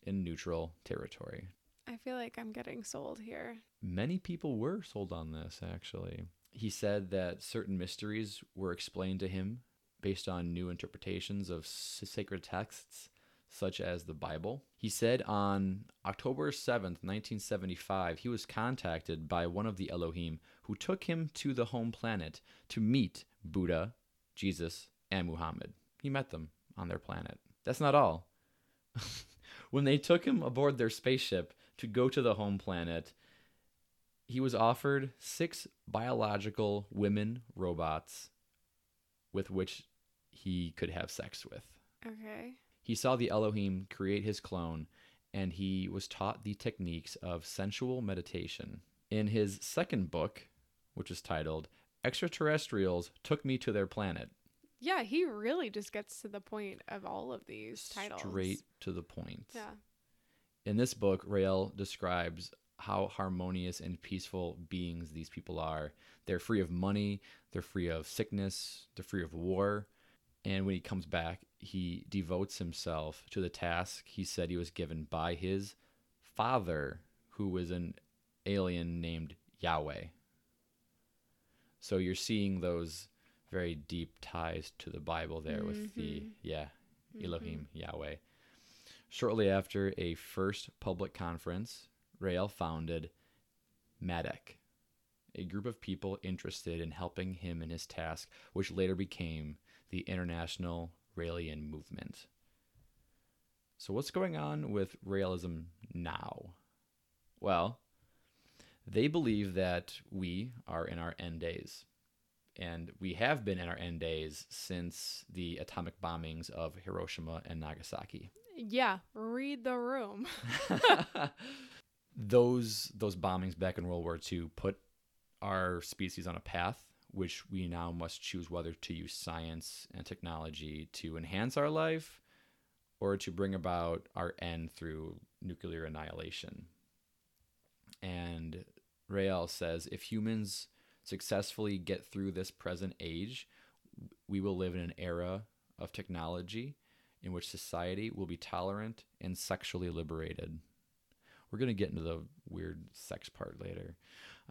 in neutral territory. I feel like I'm getting sold here. Many people were sold on this, actually. He said that certain mysteries were explained to him based on new interpretations of sacred texts, such as the Bible. He said on October 7th, 1975, he was contacted by one of the Elohim who took him to the home planet to meet Buddha, Jesus, and Muhammad. He met them on their planet. That's not all. when they took him aboard their spaceship to go to the home planet, he was offered six biological women robots with which he could have sex with. Okay. He saw the Elohim create his clone, and he was taught the techniques of sensual meditation. In his second book, which is titled Extraterrestrials Took Me to Their Planet, Yeah, he really just gets to the point of all of these titles. straight to the point. Yeah. In this book, Rael describes how harmonious and peaceful beings these people are. They're free of money, they're free of sickness, they're free of war. And when he comes back, he devotes himself to the task he said he was given by his father, who was an alien named Yahweh. So you're seeing those very deep ties to the Bible there with the, Mhm. yeah, Elohim, Yahweh. Shortly after a first public conference, Rael founded MADEC, a group of people interested in helping him in his task, which later became the International Raelian Movement. So, what's going on with Raelism now? Well, they believe that we are in our end days. And we have been in our end days since the atomic bombings of Hiroshima and Nagasaki. Yeah, read the room. those those bombings back in World War II put our species on a path which we now must choose whether to use science and technology to enhance our life or to bring about our end through nuclear annihilation. And Rael says if humans successfully get through this present age, we will live in an era of technology in which society will be tolerant and sexually liberated. We're going to get into the weird sex part later.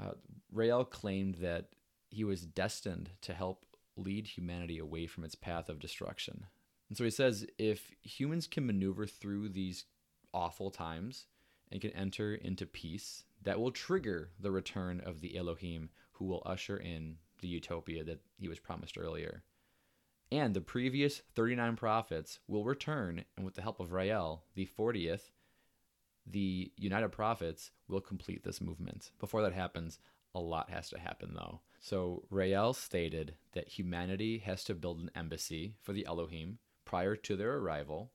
Uh, Rael claimed that he was destined to help lead humanity away from its path of destruction. And so he says if humans can maneuver through these awful times and can enter into peace, that will trigger the return of the Elohim who will usher in the utopia that he was promised earlier. And the previous 39 prophets will return, and with the help of Rael, the 40th, the United Prophets will complete this movement. Before that happens, a lot has to happen though. So Rael stated that humanity has to build an embassy for the Elohim prior to their arrival,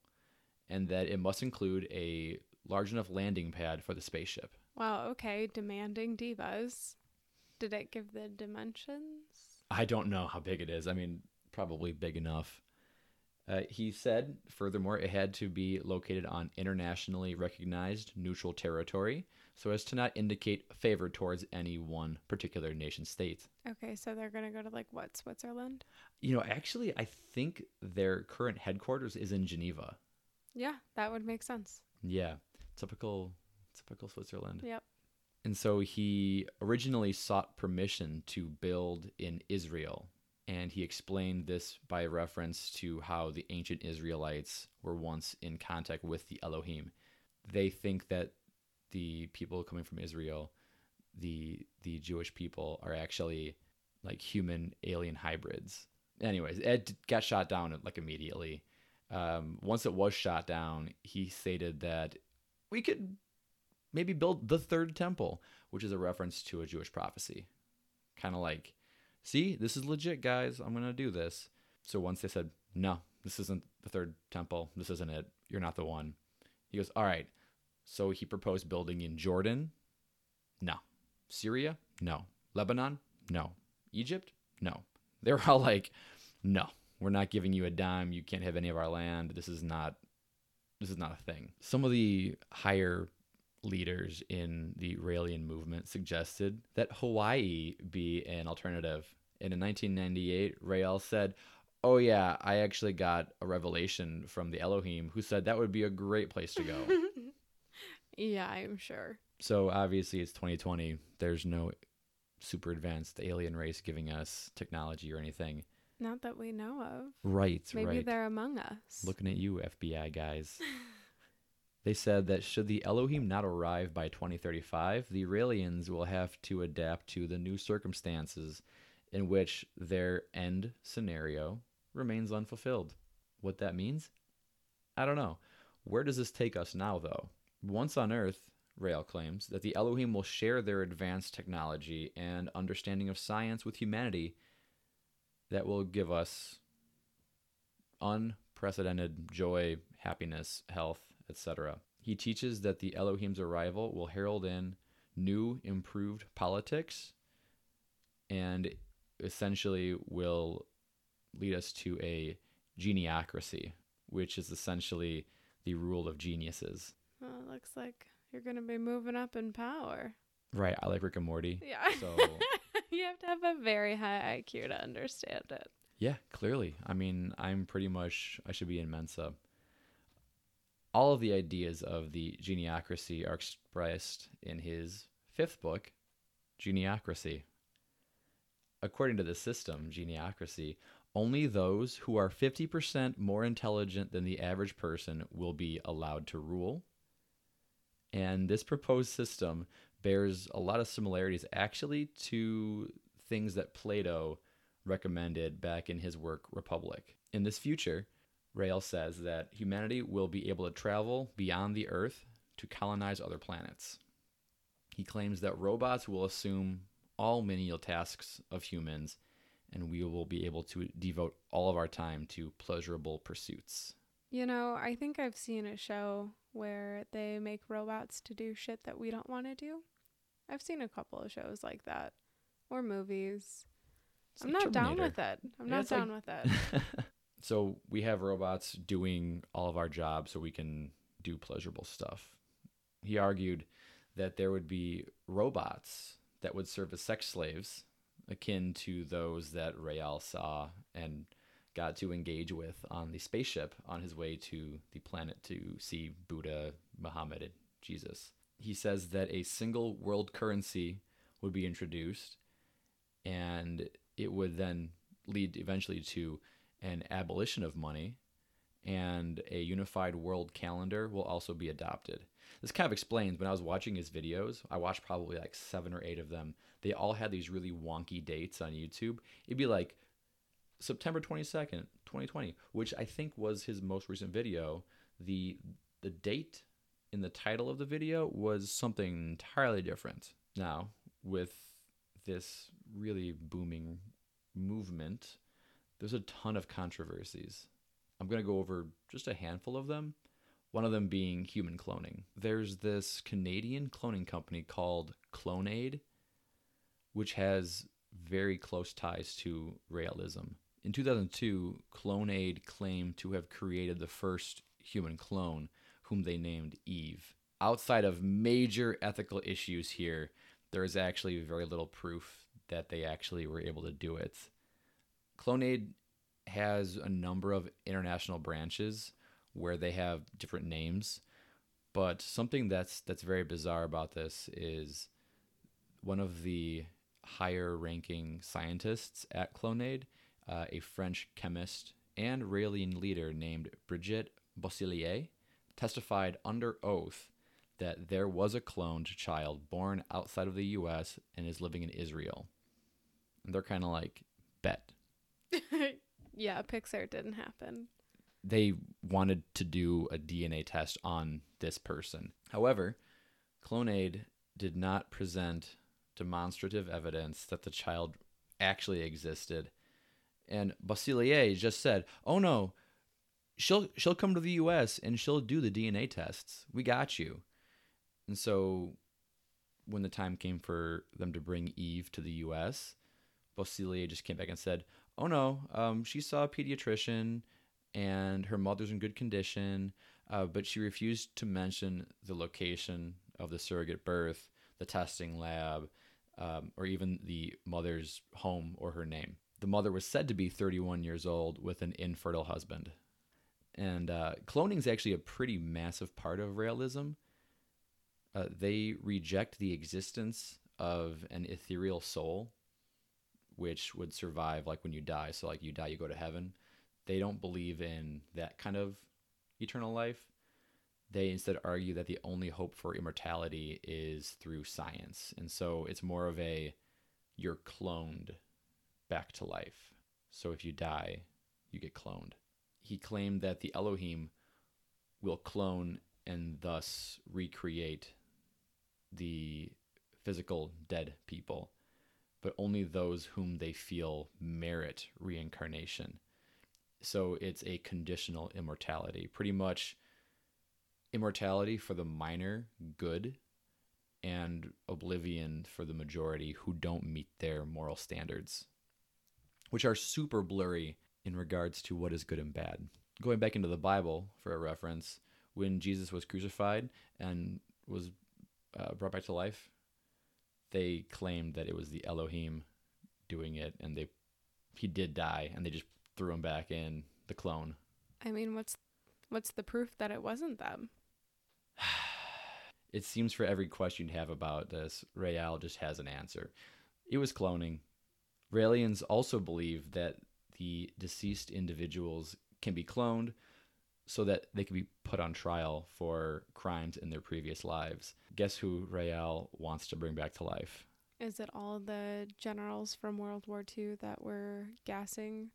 and that it must include a large enough landing pad for the spaceship. Wow, okay. Demanding divas. Did it give the dimensions? I don't know how big it is. I mean, probably big enough. Uh, he said, furthermore, it had to be located on internationally recognized neutral territory so as to not indicate favor towards any one particular nation state. Okay, so they're gonna go to like what, Switzerland? You know, actually, I think their current headquarters is in Geneva. Yeah, that would make sense. Yeah, typical, typical Switzerland. Yep. And so he originally sought permission to build in Israel. And he explained this by reference to how the ancient Israelites were once in contact with the Elohim. They think that the people coming from Israel, the the Jewish people, are actually like human alien hybrids. Anyways, Ed got shot down like immediately. Um, once it was shot down, he stated that we could maybe build the third temple, which is a reference to a Jewish prophecy. Kind of like, see, this is legit, guys. I'm going to do this. So once they said, no, this isn't the third temple, this isn't it, you're not the one. He goes, all right. So he proposed building in Jordan? No. Syria? No. Lebanon? No. Egypt? No. They're all like, no, we're not giving you a dime. You can't have any of our land. This is not this is not a thing. Some of the higher leaders in the Raelian movement suggested that Hawaii be an alternative. And in 1998, Rael said, Oh, yeah, I actually got a revelation from the Elohim who said that would be a great place to go. yeah, I'm sure. so obviously, it's 2020. There's no super advanced alien race giving us technology or anything. Not that we know of. Right, Maybe right. they're among us. Looking at you, FBI guys. they said that should the Elohim not arrive by 2035, the Raelians will have to adapt to the new circumstances in which their end scenario remains unfulfilled. What that means? I don't know. Where does this take us now, though? Once on Earth, Rael claims that the Elohim will share their advanced technology and understanding of science with humanity that will give us unprecedented joy, happiness, health, etc. He teaches that the Elohim's arrival will herald in new, improved politics and essentially will lead us to a geniocracy, which is essentially the rule of geniuses. Well, it looks like you're going to be moving up in power. Right, I like Rick and Morty. Yeah. So you have to have a very high IQ to understand it. Yeah, clearly. I mean, I'm pretty much, I should be in Mensa. All of the ideas of the geniocracy are expressed in his fifth book, Geniocracy. According to the system, Geniocracy, only those who are 50% more intelligent than the average person will be allowed to rule. And this proposed system bears a lot of similarities actually to things that Plato recommended back in his work Republic. In this future, Rael says that humanity will be able to travel beyond the Earth to colonize other planets. He claims that robots will assume all menial tasks of humans, and we will be able to devote all of our time to pleasurable pursuits. You know, I think I've seen a show where they make robots to do shit that we don't want to do. I've seen a couple of shows like that, or movies. It's I'm like not down with it. I'm Yeah, not it's like- down with it. so we have robots doing all of our jobs so we can do pleasurable stuff. He argued that there would be robots that would serve as sex slaves, akin to those that Rael saw and got to engage with on the spaceship on his way to the planet to see Buddha, Muhammad, and Jesus. He says that a single world currency would be introduced and it would then lead eventually to an abolition of money and a unified world calendar will also be adopted. This kind of explains when I was watching his videos, I watched probably like seven or eight of them. They all had these really wonky dates on YouTube. It'd be like September 22nd, 2020, which I think was his most recent video. The the date in the title of the video was something entirely different. Now, with this really booming movement, there's a ton of controversies. I'm going to go over just a handful of them, one of them being human cloning. There's this Canadian cloning company called Clonaid, which has very close ties to Raelism. In 2002, Clonaid claimed to have created the first human clone, whom they named Eve. Outside of major ethical issues here, there is actually very little proof that they actually were able to do it. Clonaid has a number of international branches where they have different names, but something that's that's very bizarre about this is one of the higher ranking scientists at Clonaid, uh, a French chemist and Raelian leader named Brigitte Boisselier, testified under oath that there was a cloned child born outside of the US and is living in Israel. And they're kind of like, bet. yeah, Pixar didn't happen. They wanted to do a DNA test on this person. However, Clonaid did not present demonstrative evidence that the child actually existed. And Boisselier just said, "Oh no, she'll she'll come to the U.S. and she'll do the DNA tests. We got you." And so, when the time came for them to bring Eve to the U.S., Boisselier just came back and said, "Oh no, um, she saw a pediatrician, and her mother's in good condition, uh, but she refused to mention the location of the surrogate birth, the testing lab, um, or even the mother's home or her name. The mother was said to be 31 years old with an infertile husband. And uh, cloning is actually a pretty massive part of Raelism. Uh, they reject the existence of an ethereal soul, which would survive like when you die. So, like, you die, you go to heaven. They don't believe in that kind of eternal life. They instead argue that the only hope for immortality is through science. And so it's more of a you're cloned back to life. So if you die, you get cloned. He claimed that the Elohim will clone and thus recreate the physical dead people, but only those whom they feel merit reincarnation. So it's a conditional immortality. Pretty much immortality for the minor good and oblivion for the majority who don't meet their moral standards, which are super blurry in regards to what is good and bad. Going back into the Bible for a reference, when Jesus was crucified and was uh, brought back to life, they claimed that it was the Elohim doing it, and they he did die, and they just threw him back in the clone. I mean, what's what's the proof that it wasn't them? it seems for every question you have about this, Rael just has an answer. It was cloning. Raelians also believe that the deceased individuals can be cloned so that they can be put on trial for crimes in their previous lives. Guess who Rael wants to bring back to life? Is it all the generals from World War II that were gassing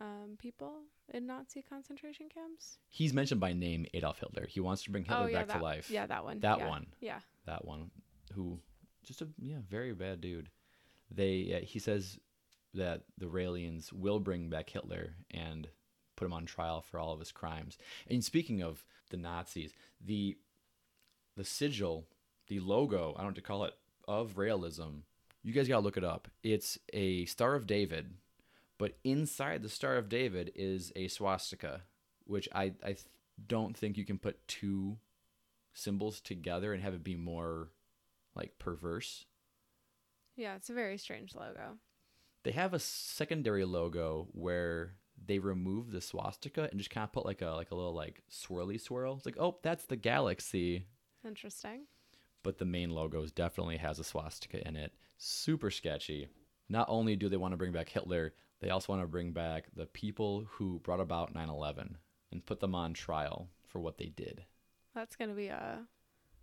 um, people in Nazi concentration camps? He's mentioned by name Adolf Hitler. He wants to bring Hitler oh, yeah, back that, to life. Yeah, that one. That yeah. one. Yeah. That one. Who, just a yeah, very bad dude. They uh, he says that the Raelians will bring back Hitler and put him on trial for all of his crimes. And speaking of the Nazis, the the sigil, the logo, I don't know to call it, of Raelism, you guys gotta look it up. It's a Star of David but inside the Star of David is a swastika, which I, I don't think you can put two symbols together and have it be more like perverse. Yeah, it's a very strange logo. They have a secondary logo where they remove the swastika and just kind of put like a like a little like swirly swirl. It's like, oh, that's the galaxy. Interesting. But the main logo definitely has a swastika in it. Super sketchy. Not only do they want to bring back Hitler, they also want to bring back the people who brought about 9 11 and put them on trial for what they did. That's going to be a,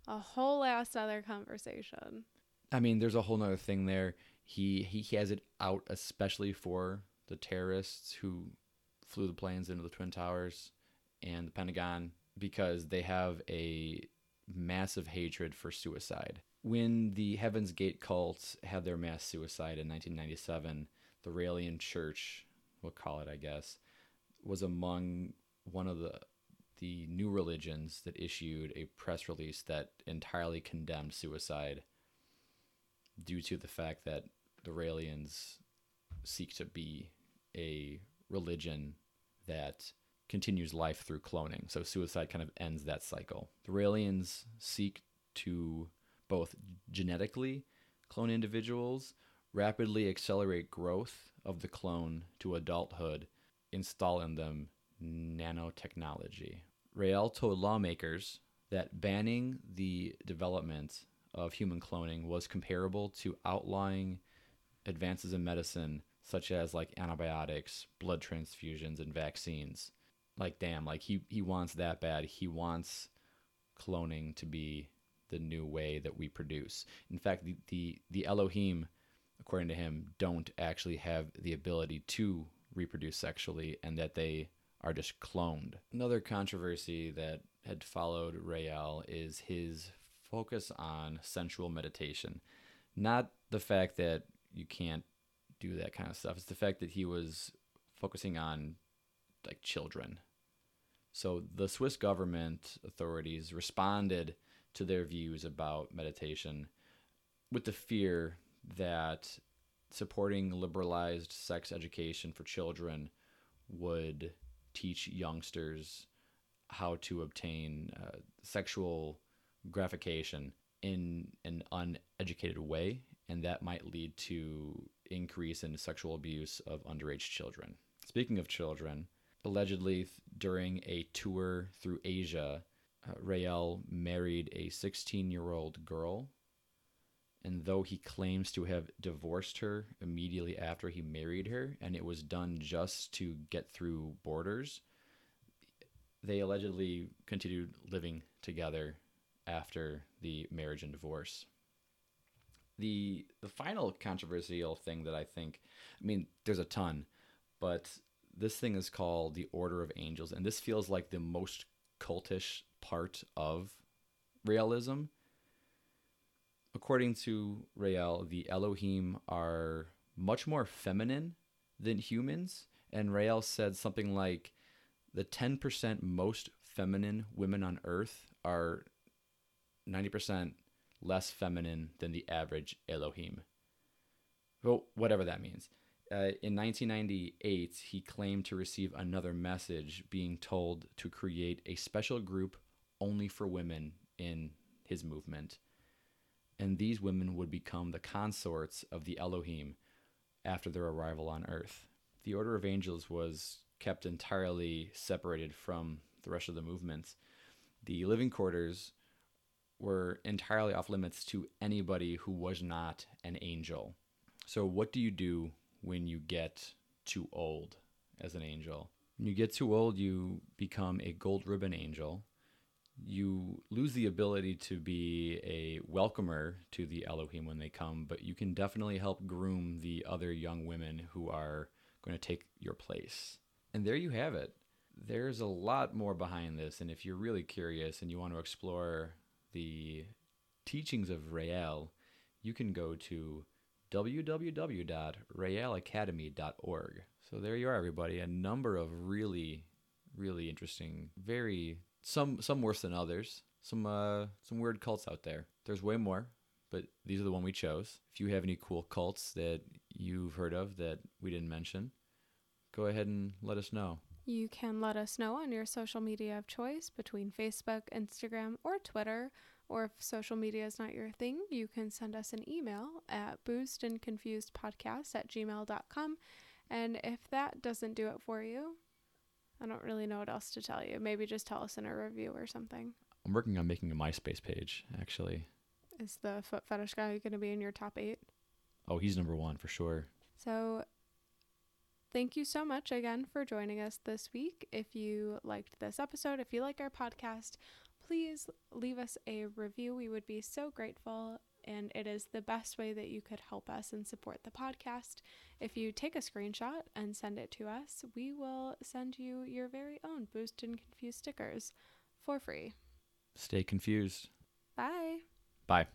a whole ass other conversation. I mean, there's a whole other thing there. He, he has it out especially for the terrorists who flew the planes into the Twin Towers and the Pentagon because they have a massive hatred for suicide. When the Heaven's Gate cult had their mass suicide in 1997, the Raelian Church, we'll call it, I guess, was among one of the the new religions that issued a press release that entirely condemned suicide due to the fact that the Raelians seek to be a religion that continues life through cloning. So suicide kind of ends that cycle. The Raelians seek to both genetically clone individuals rapidly accelerate growth of the clone to adulthood, install in them nanotechnology. Rael told lawmakers that banning the development of human cloning was comparable to outlawing advances in medicine such as like antibiotics, blood transfusions and vaccines. Like damn, like he he wants that bad. He wants cloning to be the new way that we produce. In fact, the the, the Elohim according to him, don't actually have the ability to reproduce sexually and that they are just cloned. Another controversy that had followed Rael is his focus on sensual meditation. Not the fact that you can't do that kind of stuff, it's the fact that he was focusing on like children. So the Swiss government authorities responded to their views about meditation with the fear that supporting liberalized sex education for children would teach youngsters how to obtain uh, sexual gratification in an uneducated way, and that might lead to increase in sexual abuse of underage children. Speaking of children, allegedly during a tour through Asia, uh, Rael married a 16 year old girl. And though he claims to have divorced her immediately after he married her, and it was done just to get through borders, they allegedly continued living together after the marriage and divorce. The the final controversial thing that I think I mean there's a ton, but this thing is called the Order of Angels and this feels like the most cultish part of Raelism. According to Rael, the Elohim are much more feminine than humans, and Rael said something like the 10% most feminine women on earth are 90% less feminine than the average Elohim. Well, whatever that means. Uh, in 1998, he claimed to receive another message being told to create a special group only for women in his movement. And these women would become the consorts of the Elohim after their arrival on Earth. The Order of Angels was kept entirely separated from the rest of the movements. The living quarters were entirely off limits to anybody who was not an angel. So, what do you do when you get too old as an angel? When you get too old, you become a gold ribbon angel. You lose the ability to be a welcomer to the Elohim when they come, but you can definitely help groom the other young women who are going to take your place. And there you have it. There's a lot more behind this, and if you're really curious and you want to explore the teachings of Rael, you can go to www.raelacademy.org. So there you are, everybody. A number of really, really interesting, very some some worse than others. Some uh, some weird cults out there. There's way more, but these are the one we chose. If you have any cool cults that you've heard of that we didn't mention, go ahead and let us know. You can let us know on your social media of choice between Facebook, Instagram, or Twitter. Or if social media is not your thing, you can send us an email at boozedandconfusedpodcast at gmail.com. And if that doesn't do it for you, I don't really know what else to tell you. Maybe just tell us in a review or something. I'm working on making a MySpace page, actually. Is the foot fetish guy going to be in your top eight? Oh, he's number one for sure. So Thank you so much again for joining us this week. If you liked this episode, if you like our podcast, please leave us a review. We would be so grateful. And it is the best way that you could help us and support the podcast. If you take a screenshot and send it to us, we will send you your very own Boozed and Confused stickers for free. Stay confused. Bye. Bye.